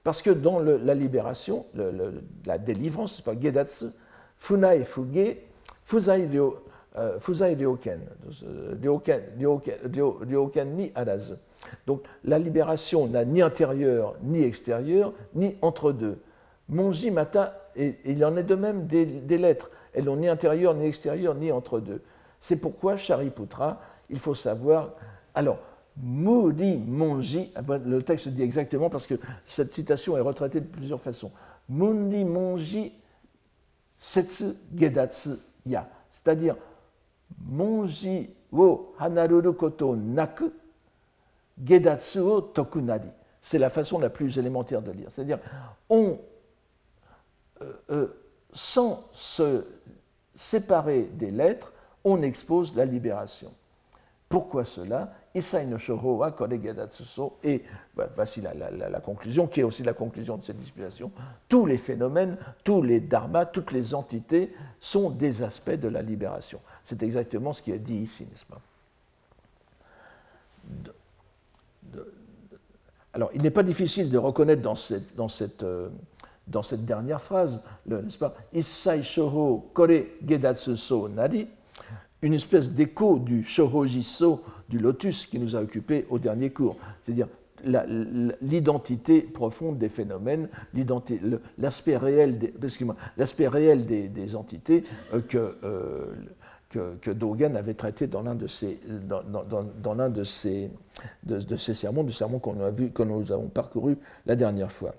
Parce que dans la libération, la délivrance, c'est pas Gedatsu, Funai Fuge, Fuzai Ryoken, Ryoken ni Arazu. Donc la libération n'a ni intérieur ni extérieur, ni entre-deux. Monji Mata, et il en est de même des, lettres. Elles n'ont ni intérieur, ni extérieur, ni entre-deux. C'est pourquoi Shariputra, il faut savoir. Alors, Moudi Monji, le texte dit exactement parce que cette citation est retraitée de plusieurs façons. Mundi Monji Setsu Gedatsu Ya. C'est-à-dire, Monji wo Hanaruru Koto Naku Tokunari. C'est la façon la plus élémentaire de lire. C'est-à-dire, on, euh, euh, sans se séparer des lettres, on expose la libération. Pourquoi cela? Isai no wa kore gedatsuso. Et voici la, la, conclusion, qui est aussi la conclusion de cette disputation. Tous les phénomènes, tous les dharmas, toutes les entités sont des aspects de la libération. C'est exactement ce qui est dit ici, n'est-ce pas alors, il n'est pas difficile de reconnaître dans cette, euh, dernière phrase, n'est-ce pas, Issai Shoho Kore Gedatsu So Nadi, une espèce d'écho du Shohoji-so, du lotus qui nous a occupé au dernier cours, c'est-à-dire l'identité profonde des phénomènes, l'aspect réel, des entités euh, que euh, que, Dogen avait traité dans l'un de ses, dans, de ses, de, de sermons, du sermon qu'on que nous avons parcouru la dernière fois.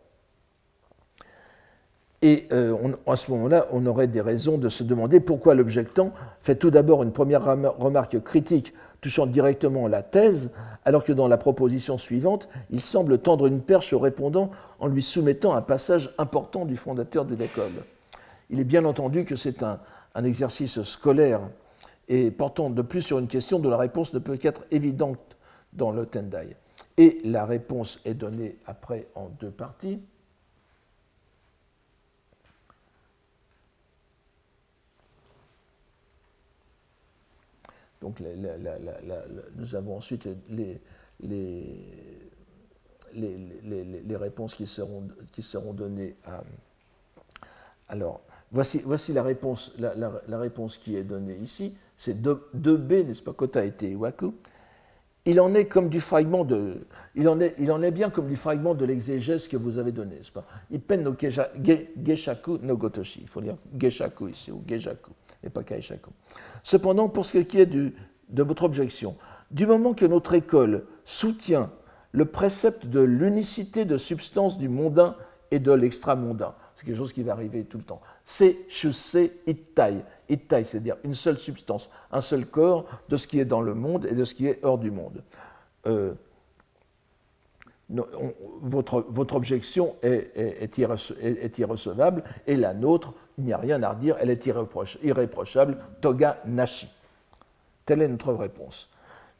Et euh, à ce moment-là, on aurait des raisons de se demander pourquoi l'objectant fait tout d'abord une première remarque critique touchant directement la thèse, alors que dans la proposition suivante, il semble tendre une perche au répondant en lui soumettant un passage important du fondateur de l'école. Il est bien entendu que c'est un exercice scolaire et portant de plus sur une question dont la réponse ne peut qu'être évidente dans le Tendai. Et la réponse est donnée après en deux parties. Donc nous avons ensuite les, les, réponses qui seront, qui seront données à... Alors, voici, la, réponse, qui est donnée ici. C'est 2B, n'est-ce pas, Kota et Iwaku, il en est comme du fragment de, il en est, bien comme du fragment de l'exégèse que vous avez donné, n'est-ce pas? Ipen no geshaku no gotoshi, il faut dire geshaku ici, ou gejaku, et pas kaishaku. Cependant, pour ce qui est de votre objection, du moment que notre école soutient le précepte de l'unicité de substance du mondain et de l'extramondain, c'est quelque chose qui va arriver tout le temps, c'est shuse ittai, Ittai, c'est-à-dire une seule substance, un seul corps de ce qui est dans le monde et de ce qui est hors du monde. Euh, votre, votre, objection est, est, irrecevable et la nôtre, il n'y a rien à redire, elle est irréprochable, toga nashi. Telle est notre réponse.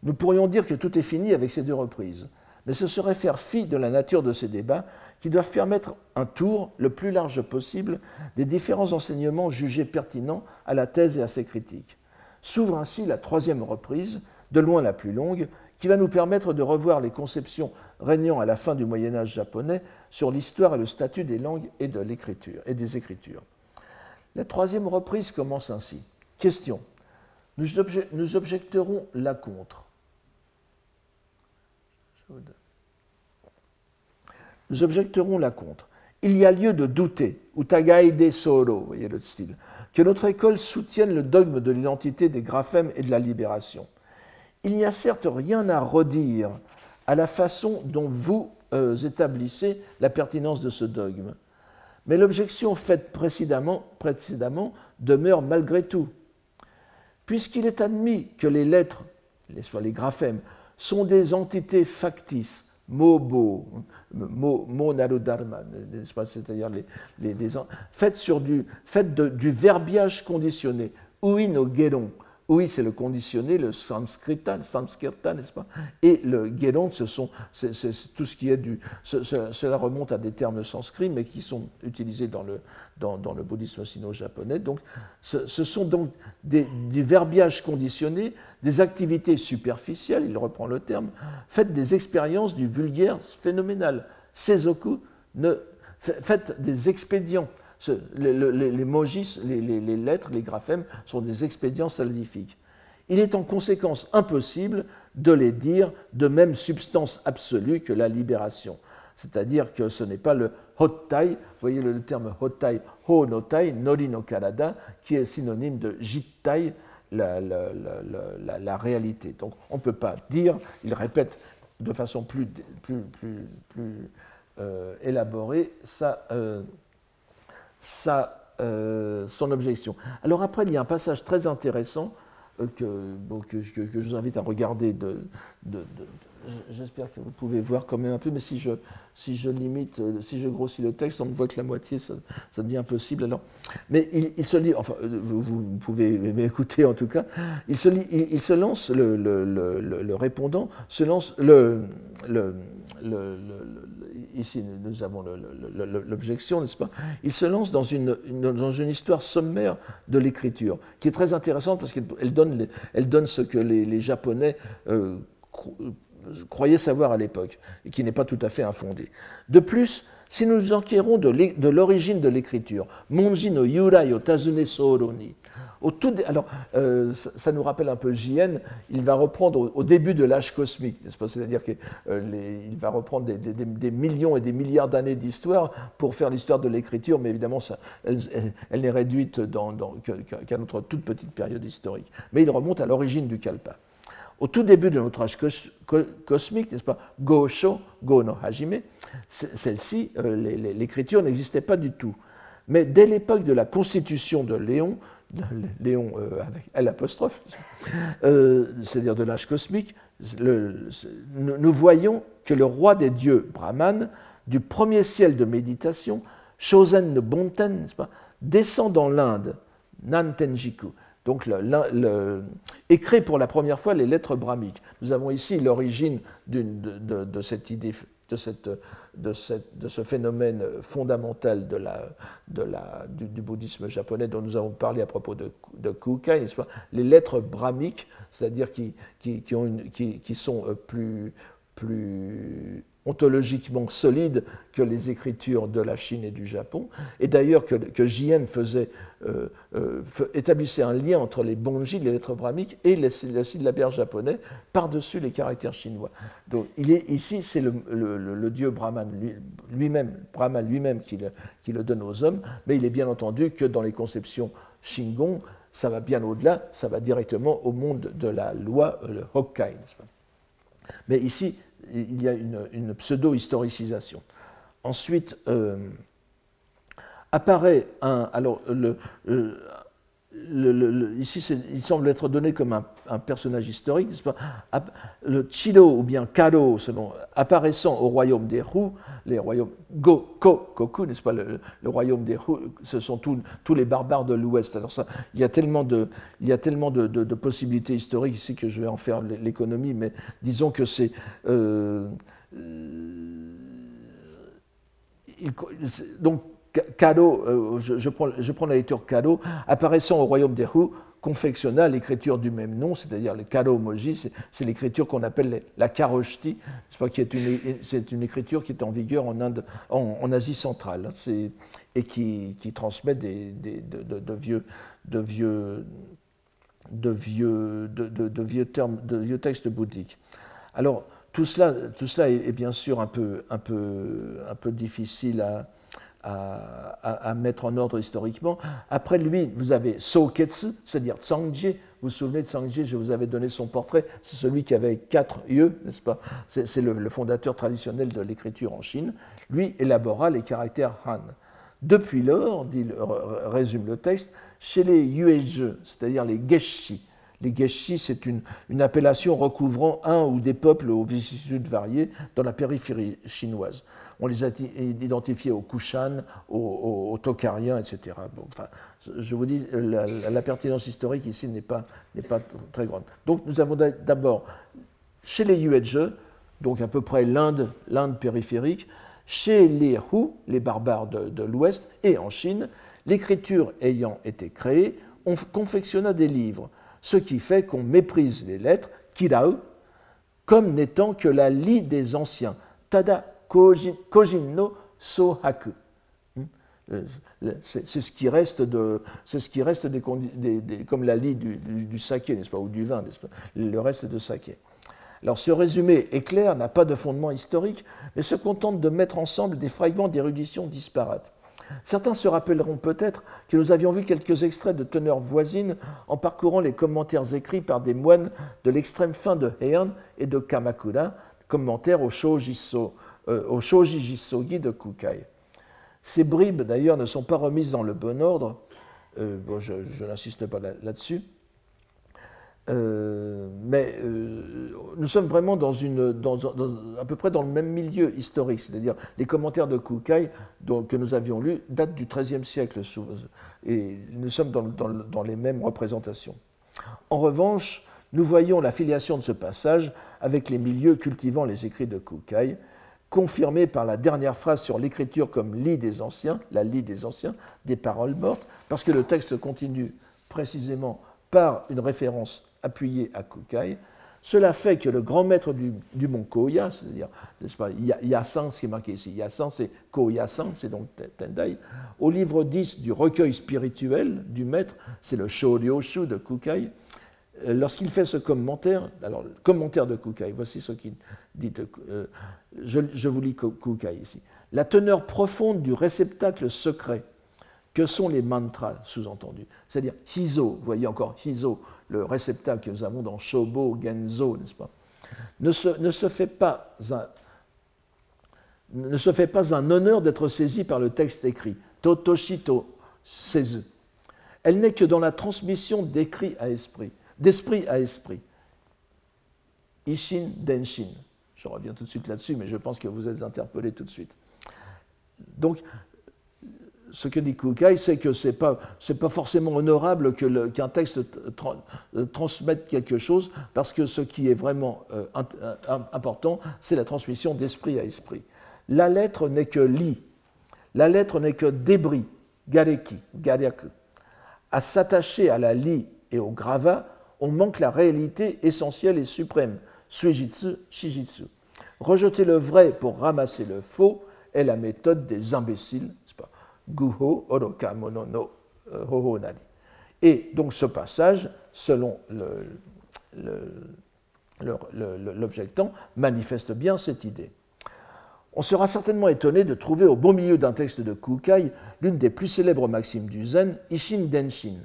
Nous pourrions dire que tout est fini avec ces deux reprises, mais ce serait faire fi de la nature de ces débats qui doivent permettre un tour le plus large possible des différents enseignements jugés pertinents à la thèse et à ses critiques. S'ouvre ainsi la troisième reprise, de loin la plus longue, qui va nous permettre de revoir les conceptions régnant à la fin du Moyen Âge japonais sur l'histoire et le statut des langues et, de l'écriture, et des écritures. La troisième reprise commence ainsi. Question. Nous, objecterons la contre? Nous objecterons la contre. Il y a lieu de douter, ou tagaide soro, vous voyez le style, que notre école soutienne le dogme de l'identité des graphèmes et de la libération. Il n'y a certes rien à redire à la façon dont vous euh, établissez la pertinence de ce dogme, mais l'objection faite précédemment, demeure malgré tout. Puisqu'il est admis que les lettres, les graphèmes, sont des entités factices, mobo, mo, c'est-à-dire les, les, faites, sur du, faites du verbiage conditionné, oui no geron, oui, c'est le conditionné, le sanskrita, le samskirta, n'est-ce pas? Et le Gelon, ce sont, c'est, tout ce qui est du. cela remonte à des termes sanskrits, mais qui sont utilisés dans le, dans, le bouddhisme sino-japonais. Donc, ce, sont donc des, des, verbiages conditionnés, des activités superficielles, il reprend le terme, faites des expériences du vulgaire phénoménal. Seizoku, ne, faites des expédients les, les, les, lettres, les graphèmes sont des expédients saldifiques. Il est en conséquence impossible de les dire de même substance absolue que la libération. C'est-à-dire que ce n'est pas le hottai, vous voyez le terme hottai, ho no tai, nori no karada, qui est synonyme de jittai, la, réalité. Donc on ne peut pas dire, il répète de façon plus, plus, plus, plus euh, élaborée, ça. Euh, euh, son objection. Alors après, il y a un passage très intéressant euh, que, que, je vous invite à regarder. De, J'espère que vous pouvez voir quand même un peu, mais si je, si je limite, euh, si je grossis le texte, on ne voit que la moitié, ça, devient impossible. Alors, mais il, se lit, enfin, vous, pouvez m'écouter en tout cas, il se, lit, il, se lance, le, le, le, répondant se lance, le, ici nous avons l'objection, n'est-ce pas? Il se lance dans une, histoire sommaire de l'écriture, qui est très intéressante parce qu'elle donne, ce que les, Japonais euh, croyaient savoir à l'époque, et qui n'est pas tout à fait infondé. De plus, si nous enquérons de l'origine de l'écriture, Monji no Yurai o Tazune Soroni, alors, euh, ça, nous rappelle un peu JN, il va reprendre au, début de l'âge cosmique, C'est-à-dire qu'il euh, va reprendre des, millions et des milliards d'années d'histoire pour faire l'histoire de l'écriture, mais évidemment, ça, elle, n'est réduite qu'à notre toute petite période historique. Mais il remonte à l'origine du kalpa. Au tout début de notre âge cosmique, n'est-ce pas? Go-sho, Go no Hajime, celle-ci, euh, l'écriture n'existait pas du tout. Mais dès l'époque de la constitution de Léon, Léon euh, avec l'apostrophe, euh, c'est-à-dire de l'âge cosmique, nous, voyons que le roi des dieux, Brahman, du premier ciel de méditation, Shosen Bonten, descend dans l'Inde, Nantenjiku. Donc, écrit pour la première fois les lettres brahmiques. Nous avons ici l'origine de, cette idée de, cette, de, cette, de, ce phénomène fondamental de la, de la, du, bouddhisme japonais dont nous avons parlé à propos de, de Kukai, les lettres brahmiques, c'est-à-dire qui, qui, qui, sont euh, plus, plus ontologiquement solide que les écritures de la Chine et du Japon, et d'ailleurs que, Jien faisait, euh, euh, établissait un lien entre les bonji, les lettres brahmiques, et les, les japonais par-dessus les caractères chinois. Donc ici, c'est le, dieu Brahman lui-même, Brahman lui-même qui, le donne aux hommes, mais il est bien entendu que dans les conceptions Shingon, ça va bien au-delà, ça va directement au monde de la loi, le Hokkai. Mais ici, il y a une, pseudo-historicisation. Ensuite, euh, apparaît un. Alors, le, ici, il semble être donné comme un un personnage historique, pas le Chilo ou bien Kado, selon, apparaissant au royaume des Hu, les royaumes Go, Ko, Koku, n'est-ce pas, le, royaume des Hu, ce sont tous les barbares de l'Ouest. Alors il y a tellement, de, possibilités historiques ici que je vais en faire l'économie, mais disons que c'est... Euh, donc, Kado, euh, je, prends, je, prends, la lecture Kado, apparaissant au royaume des Hu, confectionna l'écriture du même nom, c'est-à-dire le Kado Moji, c'est l'écriture qu'on appelle la Karoshti, qui est une, écriture qui est en vigueur en, Inde, en, Asie centrale, hein, et qui, transmet des, de, vieux, termes, vieux textes bouddhiques. Alors, tout cela, tout cela est, bien sûr un peu, un peu, un peu difficile à, à, mettre en ordre historiquement. Après lui, vous avez Soketsu, c'est-à-dire Tsangje. Vous vous souvenez de Tsangje, je vous avais donné son portrait. C'est celui qui avait quatre yeux, n'est-ce pas? C'est le, fondateur traditionnel de l'écriture en Chine. Lui élabora les caractères Han. Depuis lors, dit, résume le texte, chez les Yuezhe, c'est-à-dire les Geshi, les Geshi, c'est une, appellation recouvrant un ou des peuples aux vicissitudes variées dans la périphérie chinoise on les a identifiés aux Kushan, aux, Tokariens, etc. enfin, je vous dis, la, pertinence historique ici n'est pas, très grande. Donc nous avons d'abord, chez les Yuezhe, donc à peu près l'Inde, l'Inde périphérique, chez les Hu, les barbares de, l'Ouest, et en Chine, l'écriture ayant été créée, on confectionna des livres, ce qui fait qu'on méprise les lettres, kirao, comme n'étant que la lie des anciens, tada Kojin no Sohaku. Hmm? Euh, c'est ce qui reste de, ce qui reste des, comme la lie du, saké, n'est-ce pas, ou du vin, pas, le reste de saké. Alors ce résumé est clair, n'a pas de fondement historique, mais se contente de mettre ensemble des fragments d'érudition disparates. Certains se rappelleront peut-être que nous avions vu quelques extraits de teneurs voisines en parcourant les commentaires écrits par des moines de l'extrême fin de Heian et de Kamakura, commentaires au Shojiso, euh, au Shoji Jisogi de Kukai. Ces bribes, d'ailleurs, ne sont pas remises dans le bon ordre. Euh, je, n'insiste pas là-dessus. Euh, mais nous sommes vraiment à peu près dans le même milieu historique, c'est-à-dire les commentaires de Kukai que nous avions lus datent du XIIIe siècle, et nous sommes dans, dans, les mêmes représentations. En revanche, nous voyons la filiation de ce passage avec les milieux cultivant les écrits de Kukai, confirmé par la dernière phrase sur l'écriture comme lit des anciens, la lit des anciens, des paroles mortes, parce que le texte continue précisément par une référence appuyée à Kukai. Cela fait que le grand maître du, mont Koya, c'est-à-dire, Yasan, ce qui est marqué ici, Yasan, c'est Koyasan, c'est donc Tendai. Au livre 10 du recueil spirituel du maître, c'est le Shoryoshu de Kukai, lorsqu'il fait ce commentaire, alors le commentaire de Kukai, voici ce qu'il dit, euh, je, vous lis Kukai ici. La teneur profonde du réceptacle secret que sont les mantras sous-entendus, c'est-à-dire Hizo, vous voyez encore Hizo, le réceptacle que nous avons dans Shobo, Genzo, n'est-ce pas, ne se, fait pas un, ne se fait pas un honneur d'être saisi par le texte écrit, Totoshito Sezu. Elle n'est que dans la transmission d'écrit à esprit d'esprit à esprit. Ishin Denshin. Je reviens tout de suite là-dessus, mais je pense que vous êtes interpellé tout de suite. Donc, ce que dit Kukai, c'est que ce n'est pas, forcément honorable qu'un texte transmette quelque chose, parce que ce qui est vraiment euh, important, c'est la transmission d'esprit à esprit. La lettre n'est que lit, la lettre n'est que débris, gareki, gareku. À s'attacher à la lit et au gravat, on manque la réalité essentielle et suprême, suijitsu, shijitsu. Rejeter le vrai pour ramasser le faux est la méthode des imbéciles, pas? Guho, Oroka, Monono, euh, Hoho. Et donc ce passage, selon l'objectant, manifeste bien cette idée. On sera certainement étonné de trouver au beau milieu d'un texte de Kukai l'une des plus célèbres maximes du Zen, Ishin Denshin,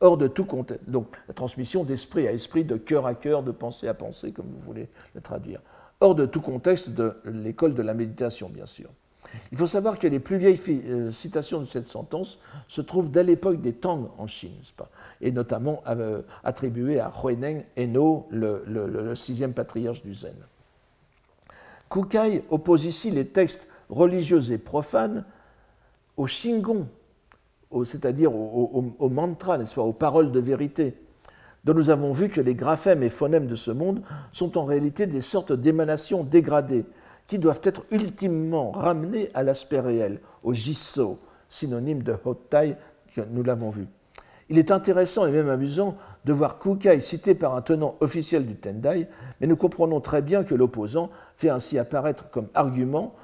hors de tout contexte. Donc la transmission d'esprit à esprit, de cœur à cœur, de pensée à pensée, comme vous voulez le traduire. Hors de tout contexte de l'école de la méditation, bien sûr. Il faut savoir que les plus vieilles euh, citations de cette sentence se trouvent dès l'époque des Tang en Chine, pas? Et notamment euh, attribuées à Huineng Eno, le, le, sixième patriarche du Zen. Kukai oppose ici les textes religieux et profanes au Shingon, c'est-à-dire au, mantra, n'est-ce pas, aux paroles de vérité, dont nous avons vu que les graphèmes et phonèmes de ce monde sont en réalité des sortes d'émanations dégradées, qui doivent être ultimement ramenés à l'aspect réel, au jisso, synonyme de Hottai, nous l'avons vu. Il est intéressant et même amusant de voir Kukai cité par un tenant officiel du Tendai, mais nous comprenons très bien que l'opposant fait ainsi apparaître comme argument,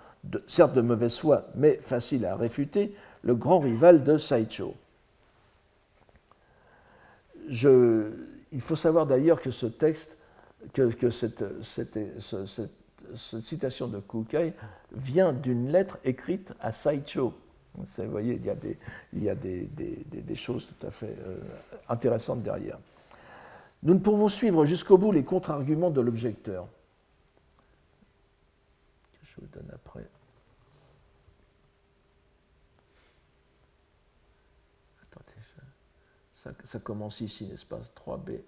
certes de mauvaise foi, mais facile à réfuter, le grand rival de Saicho. il faut savoir d'ailleurs que ce texte, que, cette, citation de Kukai vient d'une lettre écrite à Saicho. Vous voyez, il y a des, choses tout à fait euh, intéressantes derrière. Nous ne pouvons suivre jusqu'au bout les contre-arguments de l'objecteur. Je vous donne après. Ça, commence ici, n'est-ce pas 3B.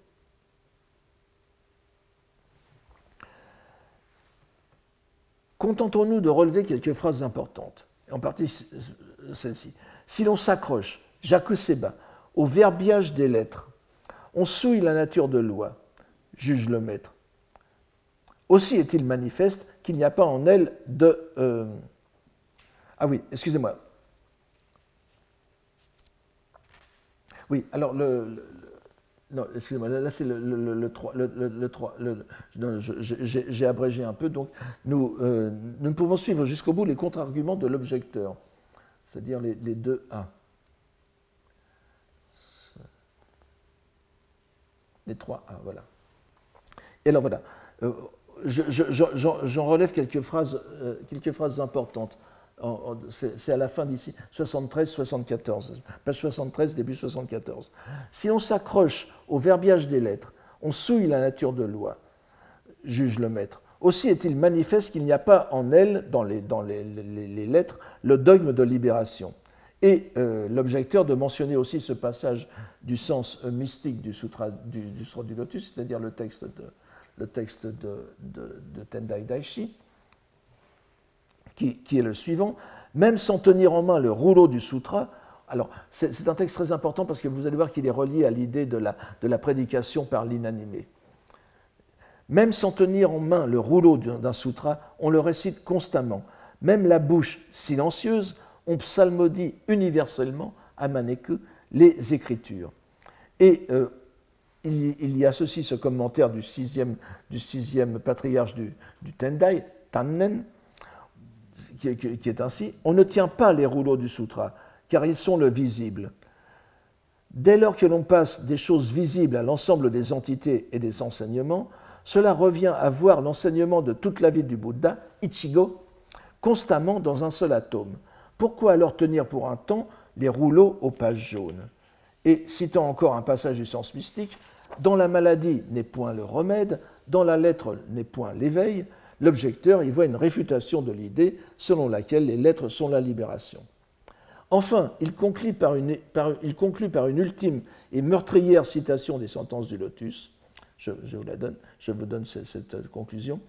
Contentons-nous de relever quelques phrases importantes, en partie celle-ci. Si l'on s'accroche, Jacques Seba, au verbiage des lettres, on souille la nature de loi, juge le maître. Aussi est-il manifeste qu'il n'y a pas en elle de... Euh, ah oui, excusez-moi. Oui, alors le, non, excusez-moi, là, c'est le, le, le, 3. J'ai abrégé un peu. Donc, nous, euh, nous ne pouvons suivre jusqu'au bout les contre-arguments de l'objecteur, c'est-à-dire les, les deux A. Les trois A, voilà. Et alors, voilà. Euh, j'en relève quelques phrases, euh, quelques phrases importantes c'est à la fin d'ici, 73-74, page 73, début 74. Si on s'accroche au verbiage des lettres, on souille la nature de loi, juge le maître. Aussi est-il manifeste qu'il n'y a pas en elle, dans les, dans les, les, lettres, le dogme de libération. Et euh, l'objecteur de mentionner aussi ce passage du sens euh, mystique du Sutra du, du, Lotus, c'est-à-dire le texte de, de, de, de Tendai Daishi, qui, est le suivant, même sans tenir en main le rouleau du sutra, alors c'est un texte très important parce que vous allez voir qu'il est relié à l'idée de la, de la prédication par l'inanimé. Même sans tenir en main le rouleau d'un sutra, on le récite constamment. Même la bouche silencieuse, on psalmodie universellement à Maneku les Écritures. Et euh, il, y a ceci, ce commentaire du sixième, du sixième patriarche du, du Tendai, Tannen, qui est, ainsi, on ne tient pas les rouleaux du sutra, car ils sont le visible. Dès lors que l'on passe des choses visibles à l'ensemble des entités et des enseignements, cela revient à voir l'enseignement de toute la vie du Bouddha, Ichigo, constamment dans un seul atome. Pourquoi alors tenir pour un temps les rouleaux aux pages jaunes? Et citant encore un passage du sens mystique, dans la maladie n'est point le remède, dans la lettre n'est point l'éveil, L'objecteur y voit une réfutation de l'idée selon laquelle les lettres sont la libération. Enfin, il conclut par une, ultime et meurtrière citation des sentences du lotus. Je, vous la donne, je vous donne cette, cette, conclusion.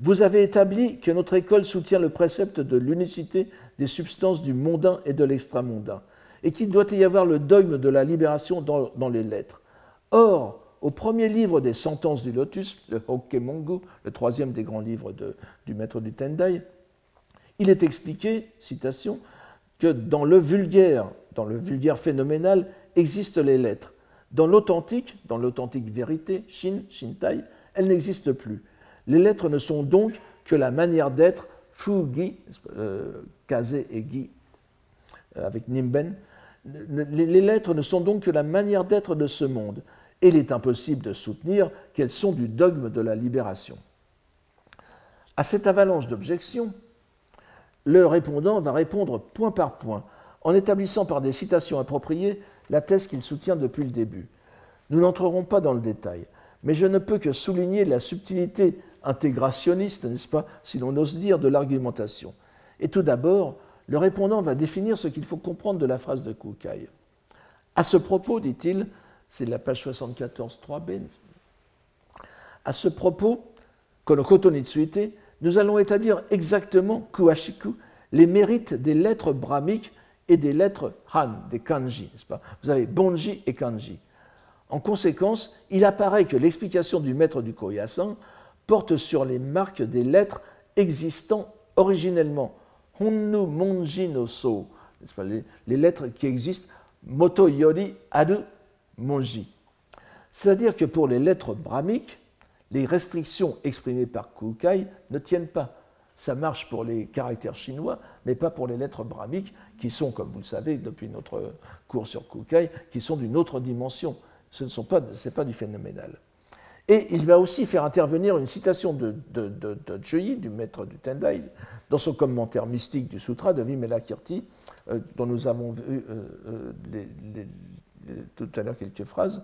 Vous avez établi que notre école soutient le précepte de l'unicité des substances du mondain et de l'extramondain, et qu'il doit y avoir le dogme de la libération dans, dans les lettres. Or, au premier livre des sentences du lotus, le Hokkemongu, le troisième des grands livres du maître du Tendai, il est expliqué, citation, que dans le vulgaire, dans le vulgaire phénoménal, existent les lettres. Dans l'authentique, dans l'authentique vérité, Shin, Shintai, elles n'existent plus. Les lettres ne sont donc que la manière d'être, Fugi, euh, Kaze et Gi, euh, avec Nimben. Les lettres ne sont donc que la manière d'être de ce monde il est impossible de soutenir qu'elles sont du dogme de la libération. À cette avalanche d'objections, le répondant va répondre point par point, en établissant par des citations appropriées la thèse qu'il soutient depuis le début. Nous n'entrerons pas dans le détail, mais je ne peux que souligner la subtilité intégrationniste, n'est-ce pas, si l'on ose dire, de l'argumentation. Et tout d'abord, le répondant va définir ce qu'il faut comprendre de la phrase de Kukai. À ce propos, dit-il, c'est la page 74, 3b, à ce propos, nous allons établir exactement, kuashiku, les mérites des lettres brahmiques et des lettres han, des kanji. Pas? Vous avez bonji et kanji. En conséquence, il apparaît que l'explication du maître du Koyasan porte sur les marques des lettres existant originellement. Honnu monji no so, les, les lettres qui existent, moto yori aru monji. C'est-à-dire que pour les lettres brahmiques, les restrictions exprimées par Kukai ne tiennent pas. Ça marche pour les caractères chinois, mais pas pour les lettres brahmiques, qui sont, comme vous le savez depuis notre cours sur Kukai, qui sont d'une autre dimension. Ce n'est pas, pas du phénoménal. Et il va aussi faire intervenir une citation de, de, du maître du Tendai, dans son commentaire mystique du Sutra de Vimelakirti, euh, dont nous avons vu euh, euh, les, tout à l'heure quelques phrases.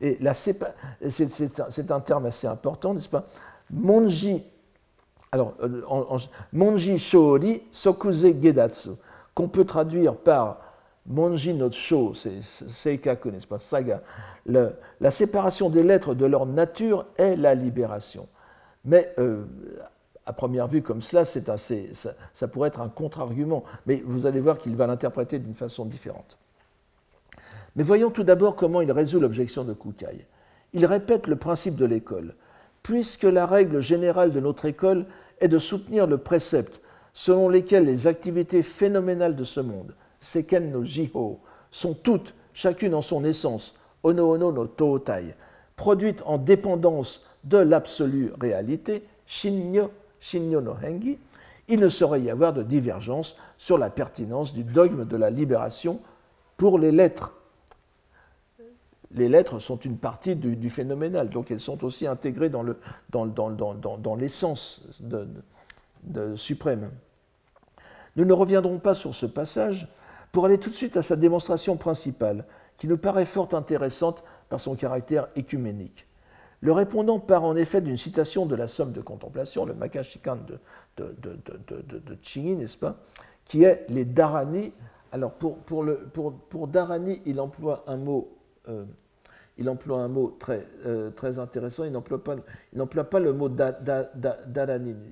Et c'est un terme assez important, n'est-ce pas? Monji, alors, en, Monji Shori Sokuze Gedatsu, qu'on peut traduire par Monji no Sho, c'est Seikaku, n'est-ce pas? Saga. la séparation des lettres de leur nature est la libération. Mais euh, à première vue, comme cela, assez, ça, ça pourrait être un contre-argument. Mais vous allez voir qu'il va l'interpréter d'une façon différente. Mais voyons tout d'abord comment il résout l'objection de Kukai. Il répète le principe de l'école. Puisque la règle générale de notre école est de soutenir le précepte selon lequel les activités phénoménales de ce monde, Seken no Jiho, sont toutes, chacune en son essence, Ono Ono no Tootai, produites en dépendance de l'absolue réalité, Shinyo, Shinyo no Hengi, il ne saurait y avoir de divergence sur la pertinence du dogme de la libération pour les lettres les lettres sont une partie du, phénoménal, donc elles sont aussi intégrées dans, l'essence de, suprême. Nous ne reviendrons pas sur ce passage pour aller tout de suite à sa démonstration principale, qui nous paraît fort intéressante par son caractère écuménique. Le répondant part en effet d'une citation de la somme de contemplation, le Makashikan de, de, de, n'est-ce pas, qui est les Dharani. Alors pour, pour, le, pour, pour Dharani, il emploie un mot euh, il emploie un mot très, euh, intéressant, il n'emploie pas, le mot da,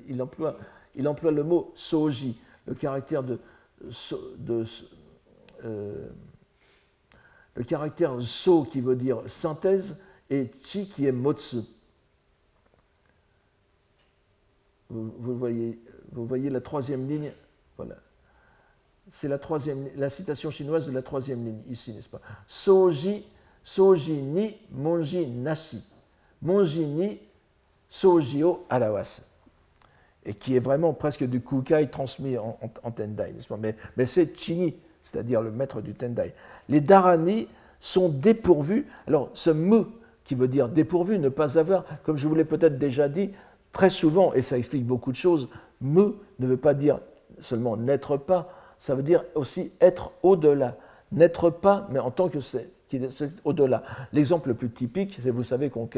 il emploie, il emploie le mot soji, le caractère de, de euh, so qui veut dire synthèse et chi qui est motsu. Vous, voyez, la troisième ligne, voilà. C'est la, la citation chinoise de la troisième ligne ici, n'est-ce pas? Soji soji ni monji nashi, monji ni soji o arawasu. Et qui est vraiment presque du kukai transmis en, tendai, mais, mais c'est chini, c'est-à-dire le maître du tendai. Les dharani sont dépourvus. Alors, ce mu qui veut dire dépourvu, ne pas avoir, comme je vous l'ai peut-être déjà dit, très souvent, et ça explique beaucoup de choses, mu ne veut pas dire seulement n'être pas, ça veut dire aussi être au-delà. N'être pas, mais en tant que c'est au-delà. L'exemple le plus typique, c'est vous savez qu'on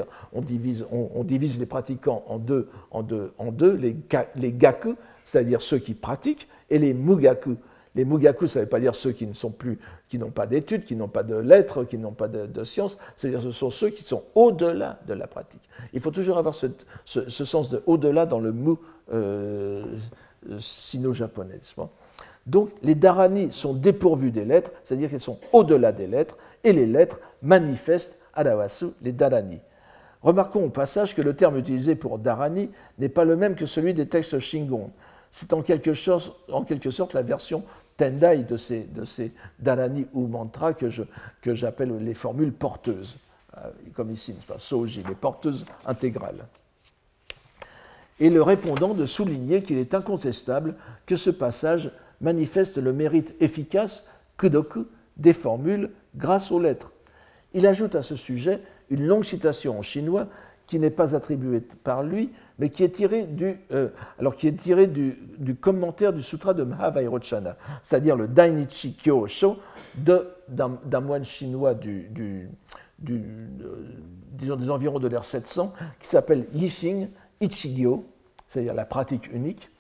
divise, les pratiquants en deux, en deux, en deux les, gaku, c'est-à-dire ceux qui pratiquent, et les mugaku. Les mugaku, ça ne veut pas dire ceux qui n'ont pas d'études, qui n'ont pas de lettres, qui n'ont pas de, sciences, c'est-à-dire ce sont ceux qui sont au-delà de la pratique. Il faut toujours avoir ce, sens de au-delà dans le mu euh, sino-japonais. Donc les dharani sont dépourvus des lettres, c'est-à-dire qu'ils sont au-delà des lettres, et les lettres manifestent Adawasu, les dharani. Remarquons au passage que le terme utilisé pour dharani n'est pas le même que celui des textes Shingon. C'est en quelque, sorte, la version tendai de ces, dharani ou mantras que, j'appelle les formules porteuses, euh, comme ici, pas, soji, les porteuses intégrales et le répondant de souligner qu'il est incontestable que ce passage manifeste le mérite efficace, kudoku, des formules grâce aux lettres. Il ajoute à ce sujet une longue citation en chinois qui n'est pas attribuée par lui, mais qui est tirée du, euh, alors qui est tirée du, commentaire du sutra de Mahavairochana, c'est-à-dire le Dainichi Kyosho d'un moine chinois disons des environs de l'ère 700, qui s'appelle Yixing Ichigyo, c'est-à-dire la pratique unique,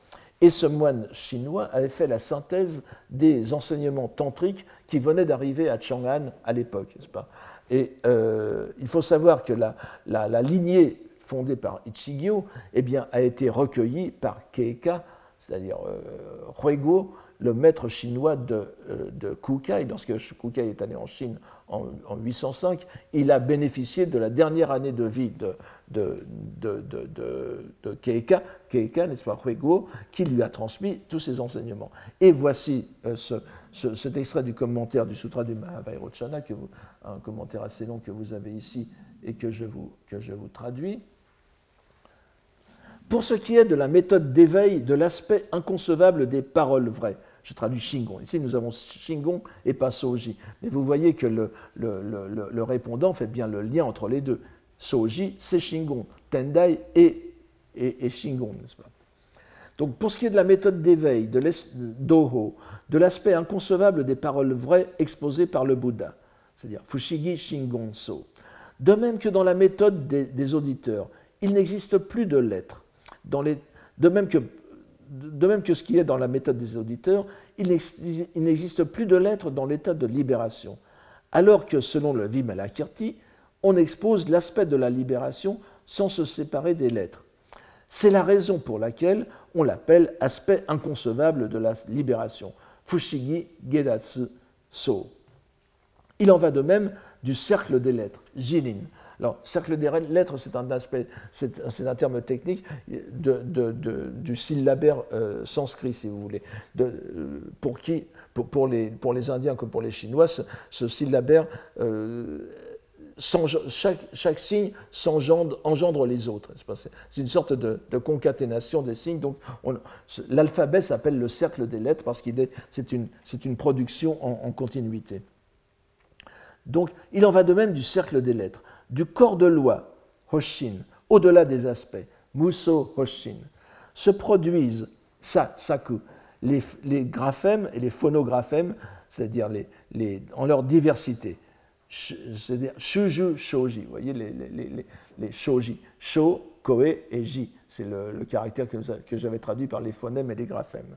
Et ce moine chinois avait fait la synthèse des enseignements tantriques qui venaient d'arriver à Chang'an à l'époque, n'est-ce pas? Et euh, il faut savoir que la, lignée fondée par Ichigyo eh bien, a été recueillie par Keika, c'est-à-dire euh, le maître chinois de, euh, de Kukai. Lorsque Kukai est allé en Chine en, 805, il a bénéficié de la dernière année de vie de, de, de, Keika, Keika n'est-ce pas, Huego, qui lui a transmis tous ses enseignements. Et voici euh, ce, cet extrait du commentaire du Sutra du Mahavairochana, que un commentaire assez long que vous avez ici et que je vous, que je vous traduis. Pour ce qui est de la méthode d'éveil de l'aspect inconcevable des paroles vraies, je traduis Shingon. Ici, nous avons Shingon et pas Soji. Mais vous voyez que le, le, répondant fait bien le lien entre les deux. Soji, c'est Shingon. Tendai et, et, Shingon, n'est-ce pas? Donc, pour ce qui est de la méthode d'éveil, de Doho, de l'aspect inconcevable des paroles vraies exposées par le Bouddha, c'est-à-dire Fushigi Shingon So, de même que dans la méthode des, auditeurs, il n'existe plus de lettres. Dans les, de même que de même que ce qui est dans la méthode des auditeurs, il n'existe plus de lettres dans l'état de libération, alors que selon le Vimalakirti, on expose l'aspect de la libération sans se séparer des lettres. C'est la raison pour laquelle on l'appelle aspect inconcevable de la libération, Fushigi Gedatsu So. Il en va de même du cercle des lettres, Jinin, alors, cercle des lettres, c'est un terme technique du syllabaire euh, sanskrit, si vous voulez. Pour, les, Indiens comme pour les Chinois, ce, syllabaire, euh, chaque, signe engendre les autres. C'est une sorte de, concaténation des signes. Donc, l'alphabet s'appelle le cercle des lettres parce qu'il c'est une, une, production en, continuité. Donc, il en va de même du cercle des lettres du corps de loi, Hoshin, au-delà des aspects, Muso Hoshin, se produisent, les, les, graphèmes et les phonographèmes, c'est-à-dire les, les, en leur diversité. C'est-à-dire shuju shoji, vous voyez les, les, les shoji, sho, koe et ji, c'est le, caractère que, que j'avais traduit par les phonèmes et les graphèmes.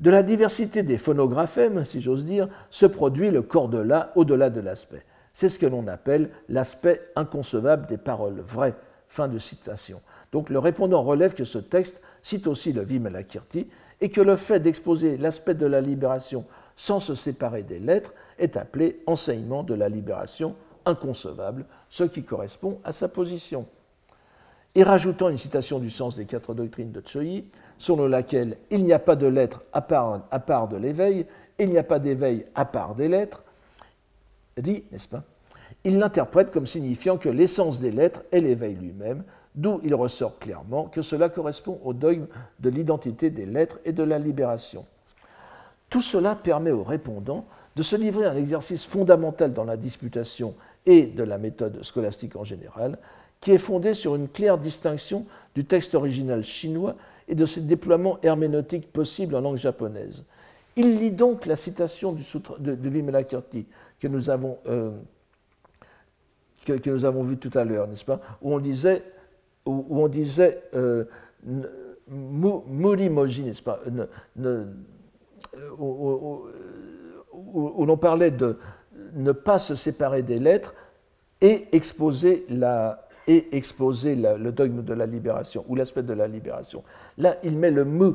De la diversité des phonographèmes, si j'ose dire, se produit le corps de la au-delà de l'aspect. C'est ce que l'on appelle l'aspect inconcevable des paroles vraies. Fin de citation. Donc le répondant relève que ce texte cite aussi le Vimalakirti et que le fait d'exposer l'aspect de la libération sans se séparer des lettres est appelé enseignement de la libération inconcevable, ce qui correspond à sa position. Et rajoutant une citation du sens des quatre doctrines de Choi, selon laquelle il n'y a pas de lettres à à part de l'éveil, il n'y a pas d'éveil à part des lettres, dit, n'est-ce pas Il l'interprète comme signifiant que l'essence des lettres est l'éveil lui-même, d'où il ressort clairement que cela correspond au dogme de l'identité des lettres et de la libération. Tout cela permet aux répondants de se livrer à un exercice fondamental dans la disputation et de la méthode scolastique en général, qui est fondé sur une claire distinction du texte original chinois et de ses déploiements herméneutiques possibles en langue japonaise. Il lit donc la citation du sutra de, de que nous avons, euh, que, avons vu tout à l'heure, n'est-ce pas Où on disait, où, on disait euh, Murimoji, n'est-ce pas où, l'on parlait de ne pas se séparer des lettres et exposer, la, et exposer le dogme de la libération ou l'aspect de la libération. Là, il met le mu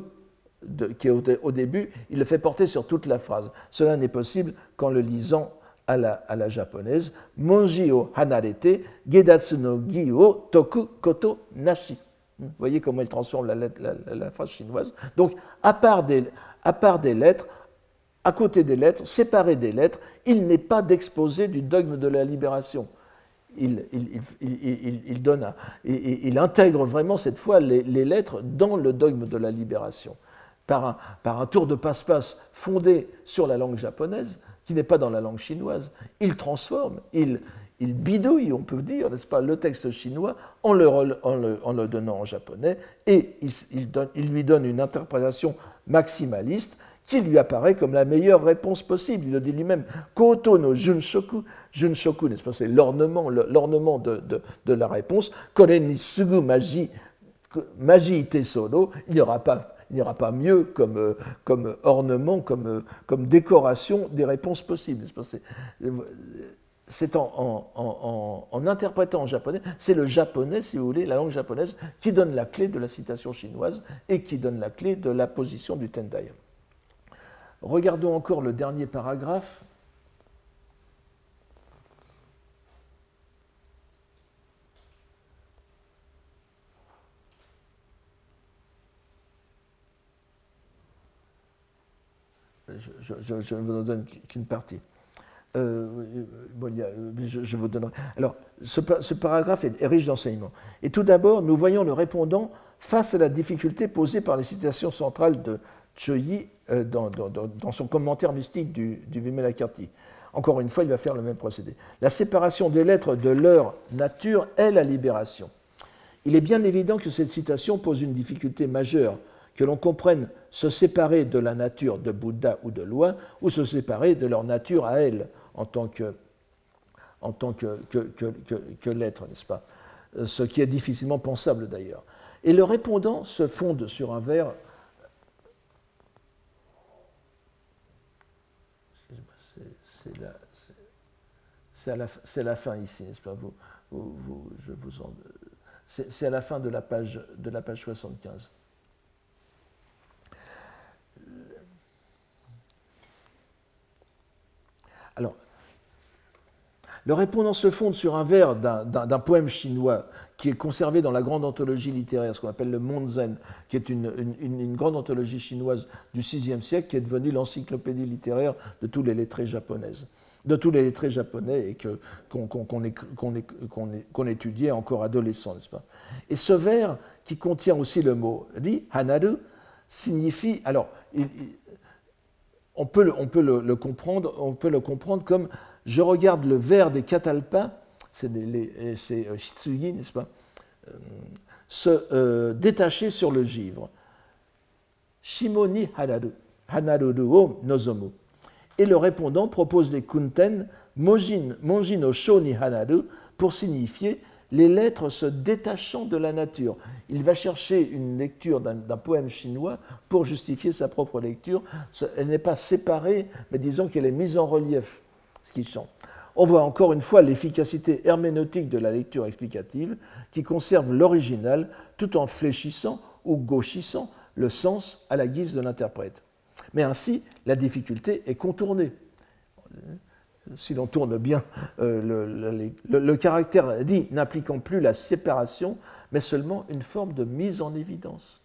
qui est au, début, il le fait porter sur toute la phrase. Cela n'est possible qu'en le lisant à la, japonaise, Monji o hanarete, gedatsu no o toku koto nashi. Vous voyez comment elle transforme la, phrase chinoise. Donc, à part, des, à part des lettres, à côté des lettres, séparé des lettres, il n'est pas d'exposé du dogme de la libération. Il, il, il, intègre vraiment cette fois les, lettres dans le dogme de la libération. Par un, tour de passe-passe fondé sur la langue japonaise, qui n'est pas dans la langue chinoise. Il transforme, il, il bidouille, on peut dire, n'est-ce pas, le texte chinois en le, donnant en japonais et il, lui donne une interprétation maximaliste qui lui apparaît comme la meilleure réponse possible. Il le dit lui-même, Koto no Junshoku, Junshoku, n'est-ce pas, c'est l'ornement, l'ornement de, de, la réponse, Kore ni sugu maji, il n'y aura pas il n'y aura pas mieux comme, comme ornement, comme, comme décoration des réponses possibles. C'est en, en, en, interprétant en japonais, c'est le japonais, si vous voulez, la langue japonaise, qui donne la clé de la citation chinoise et qui donne la clé de la position du Tendai. Regardons encore le dernier paragraphe. Je, ne vous donne qu'une partie. Euh, je, vous donnerai. Alors, ce, paragraphe est, riche d'enseignements. Et tout d'abord, nous voyons le répondant face à la difficulté posée par les citations centrales de Choyi euh, dans, son commentaire mystique du, du. Encore une fois, il va faire le même procédé. La séparation des lettres de leur nature est la libération. Il est bien évident que cette citation pose une difficulté majeure que l'on comprenne se séparer de la nature de Bouddha ou de loi, ou se séparer de leur nature à elle, en tant que, en tant que, que, l'être, n'est-ce pas? Euh, Ce qui est difficilement pensable d'ailleurs. Et le répondant se fonde sur un vers. C'est la, la, fin ici, n'est-ce pas? Vous, vous, je vous C'est à la fin de la page, de la page 75. Alors, le répondant se fonde sur un vers d'un poème chinois qui est conservé dans la grande anthologie littéraire, ce qu'on appelle le Monzen, qui est une, grande anthologie chinoise du VIe siècle, qui est devenue l'encyclopédie littéraire de tous les lettrés japonaises, de tous les lettrés japonais et qu'on étudiait encore adolescent, n'est-ce pas? Et ce vers, qui contient aussi le mot dit hanaru, signifie alors on peut le, comprendre, on peut le comprendre comme je regarde le verre des catalpas, c'est euh, Shitsugi, n'est-ce pas, euh, se euh, détacher sur le givre. Shimoni hanaru, o nozomu. Et le répondant propose des kunten, monjin, pour signifier les lettres se détachant de la nature. Il va chercher une lecture d'un poème chinois pour justifier sa propre lecture. Elle n'est pas séparée, mais disons qu'elle est mise en relief, On voit encore une fois l'efficacité herméneutique de la lecture explicative qui conserve l'original tout en fléchissant ou gauchissant le sens à la guise de l'interprète. Mais ainsi, la difficulté est contournée si l'on tourne bien euh, le, caractère dit n'impliquant plus la séparation, mais seulement une forme de mise en évidence.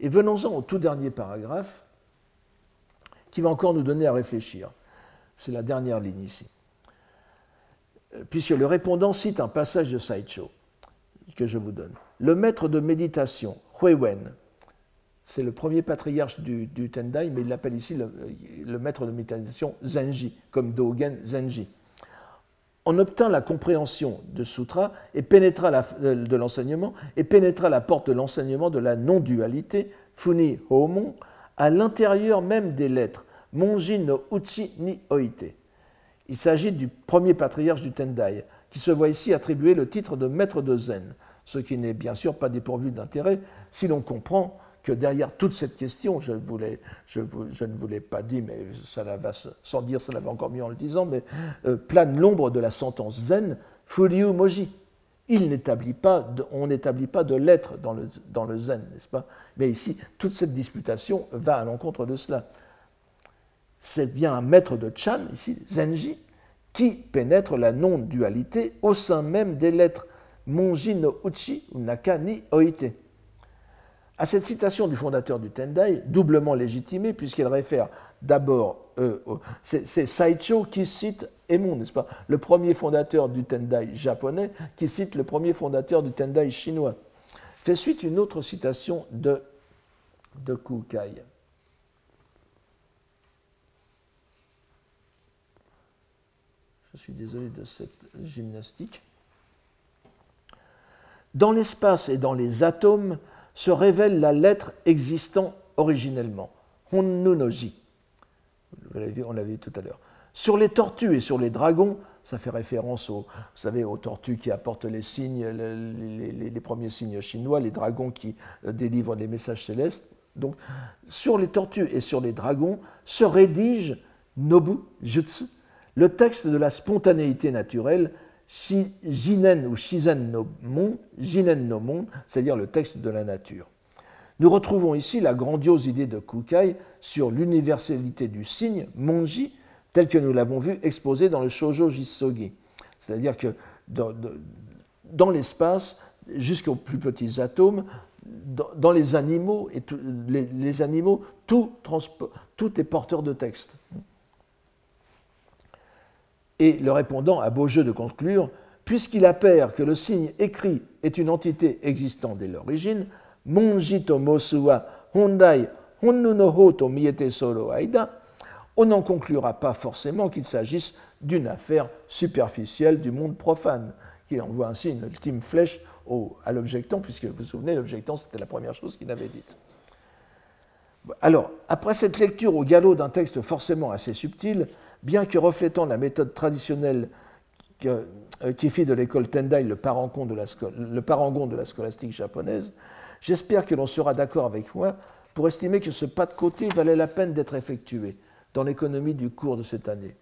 Et venons-en au tout dernier paragraphe, qui va encore nous donner à réfléchir. C'est la dernière ligne ici. Euh, puisque le répondant cite un passage de Saicho que je vous donne. Le maître de méditation, Huiwen, c'est le premier patriarche du, Tendai, mais il l'appelle ici le, maître de méditation Zenji, comme Dogen Zenji. On obtint la compréhension de sutra et pénétra de l'enseignement et pénétra la porte de l'enseignement de la non-dualité, Funi Homon, à l'intérieur même des lettres, Monji no Uchi ni Oite. Il s'agit du premier patriarche du Tendai, qui se voit ici attribuer le titre de maître de Zen, ce qui n'est bien sûr pas dépourvu d'intérêt si l'on comprend que derrière toute cette question, je, ne vous l'ai pas dit, mais ça va sans dire, ça va encore mieux en le disant, mais euh, plane l'ombre de la sentence zen, Furyu Moji. On n'établit pas de lettres dans le, dans le zen, n'est-ce pas? Mais ici, toute cette disputation va à l'encontre de cela. C'est bien un maître de Chan, ici, Zenji, qui pénètre la non-dualité au sein même des lettres Monji no Uchi ou Naka ni Oite à cette citation du fondateur du Tendai, doublement légitimée, puisqu'elle réfère d'abord, euh, c'est Saicho qui cite Emon, n'est-ce pas Le premier fondateur du Tendai japonais qui cite le premier fondateur du Tendai chinois. Fait suite une autre citation de, de Kukai. Je suis désolé de cette gymnastique. Dans l'espace et dans les atomes, se révèle la lettre existant originellement, Honnunoji. On l'a vu tout à l'heure. Sur les tortues et sur les dragons ça fait référence aux, vous savez, aux tortues qui apportent les signes, les, premiers signes chinois, les dragons qui euh, délivrent des messages célestes. Donc, sur les tortues et sur les dragons se rédige Nobu Jutsu, le texte de la spontanéité naturelle, Jinen ou Shizen no Mon, Jinen no Mon, c'est-à-dire le texte de la nature. Nous retrouvons ici la grandiose idée de Kukai sur l'universalité du signe, Monji, tel que nous l'avons vu exposé dans le Shoujo Jisogi. C'est-à-dire que dans, l'espace, jusqu'aux plus petits atomes, dans, les animaux, et les, animaux tout est porteur de texte. Et le répondant a beau jeu de conclure, puisqu'il appert que le signe écrit est une entité existant dès l'origine, on n'en conclura pas forcément qu'il s'agisse d'une affaire superficielle du monde profane, qui envoie ainsi une ultime flèche à l'objectant, puisque vous vous souvenez, l'objectant, c'était la première chose qu'il avait dite. Alors, après cette lecture au galop d'un texte forcément assez subtil, bien que reflétant la méthode traditionnelle euh, qui fit de l'école Tendai le parangon de, la, le parangon de la scolastique japonaise, j'espère que l'on sera d'accord avec moi pour estimer que ce pas de côté valait la peine d'être effectué dans l'économie du cours de cette année.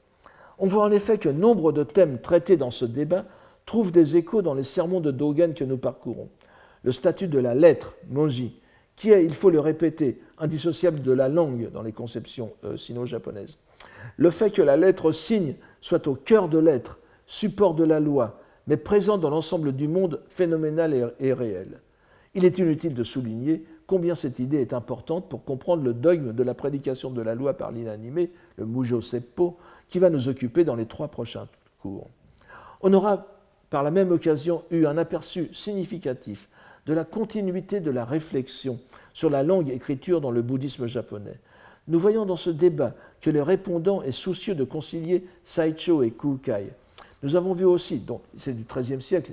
On voit en effet que nombre de thèmes traités dans ce débat trouvent des échos dans les sermons de Dogen que nous parcourons. Le statut de la lettre, Monji, qui est, il faut le répéter, indissociable de la langue dans les conceptions euh, sino-japonaises. Le fait que la lettre signe soit au cœur de l'être, support de la loi, mais présent dans l'ensemble du monde phénoménal et réel. Il est inutile de souligner combien cette idée est importante pour comprendre le dogme de la prédication de la loi par l'inanimé, le Mujo Seppo, qui va nous occuper dans les trois prochains cours. On aura par la même occasion eu un aperçu significatif de la continuité de la réflexion sur la langue écriture dans le bouddhisme japonais. Nous voyons dans ce débat que le répondant est soucieux de concilier Saicho et Kukai. Nous avons vu aussi, donc c'est du XIIIe siècle,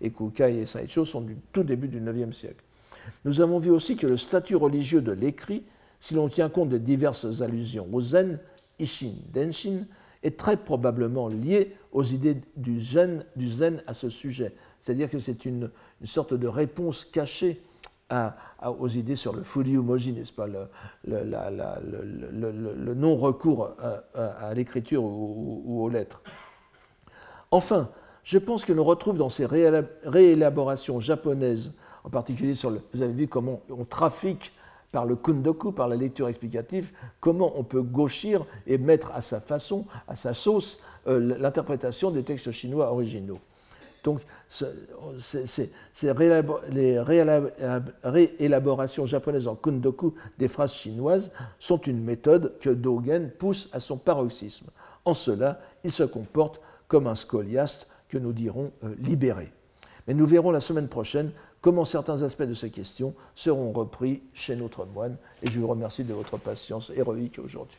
et Kukai et Saicho sont du tout début du IXe siècle. Nous avons vu aussi que le statut religieux de l'écrit, si l'on tient compte des diverses allusions au zen, ishin, denshin, est très probablement lié aux idées du zen, du zen à ce sujet. C'est-à-dire que c'est une, sorte de réponse cachée aux idées sur le moji, n'est-ce pas, le, non-recours à, l'écriture ou, aux lettres. Enfin, je pense que l'on retrouve dans ces réélaborations japonaises en particulier sur le. Vous avez vu comment on trafique par le kundoku, par la lecture explicative, comment on peut gauchir et mettre à sa façon, à sa sauce, euh, l'interprétation des textes chinois originaux. Donc, les réélaborations japonaises en kundoku des phrases chinoises sont une méthode que Dogen pousse à son paroxysme. En cela, il se comporte comme un scoliaste que nous dirons euh, libéré. Mais nous verrons la semaine prochaine comment certains aspects de ces questions seront repris chez notre moine. Et je vous remercie de votre patience héroïque aujourd'hui.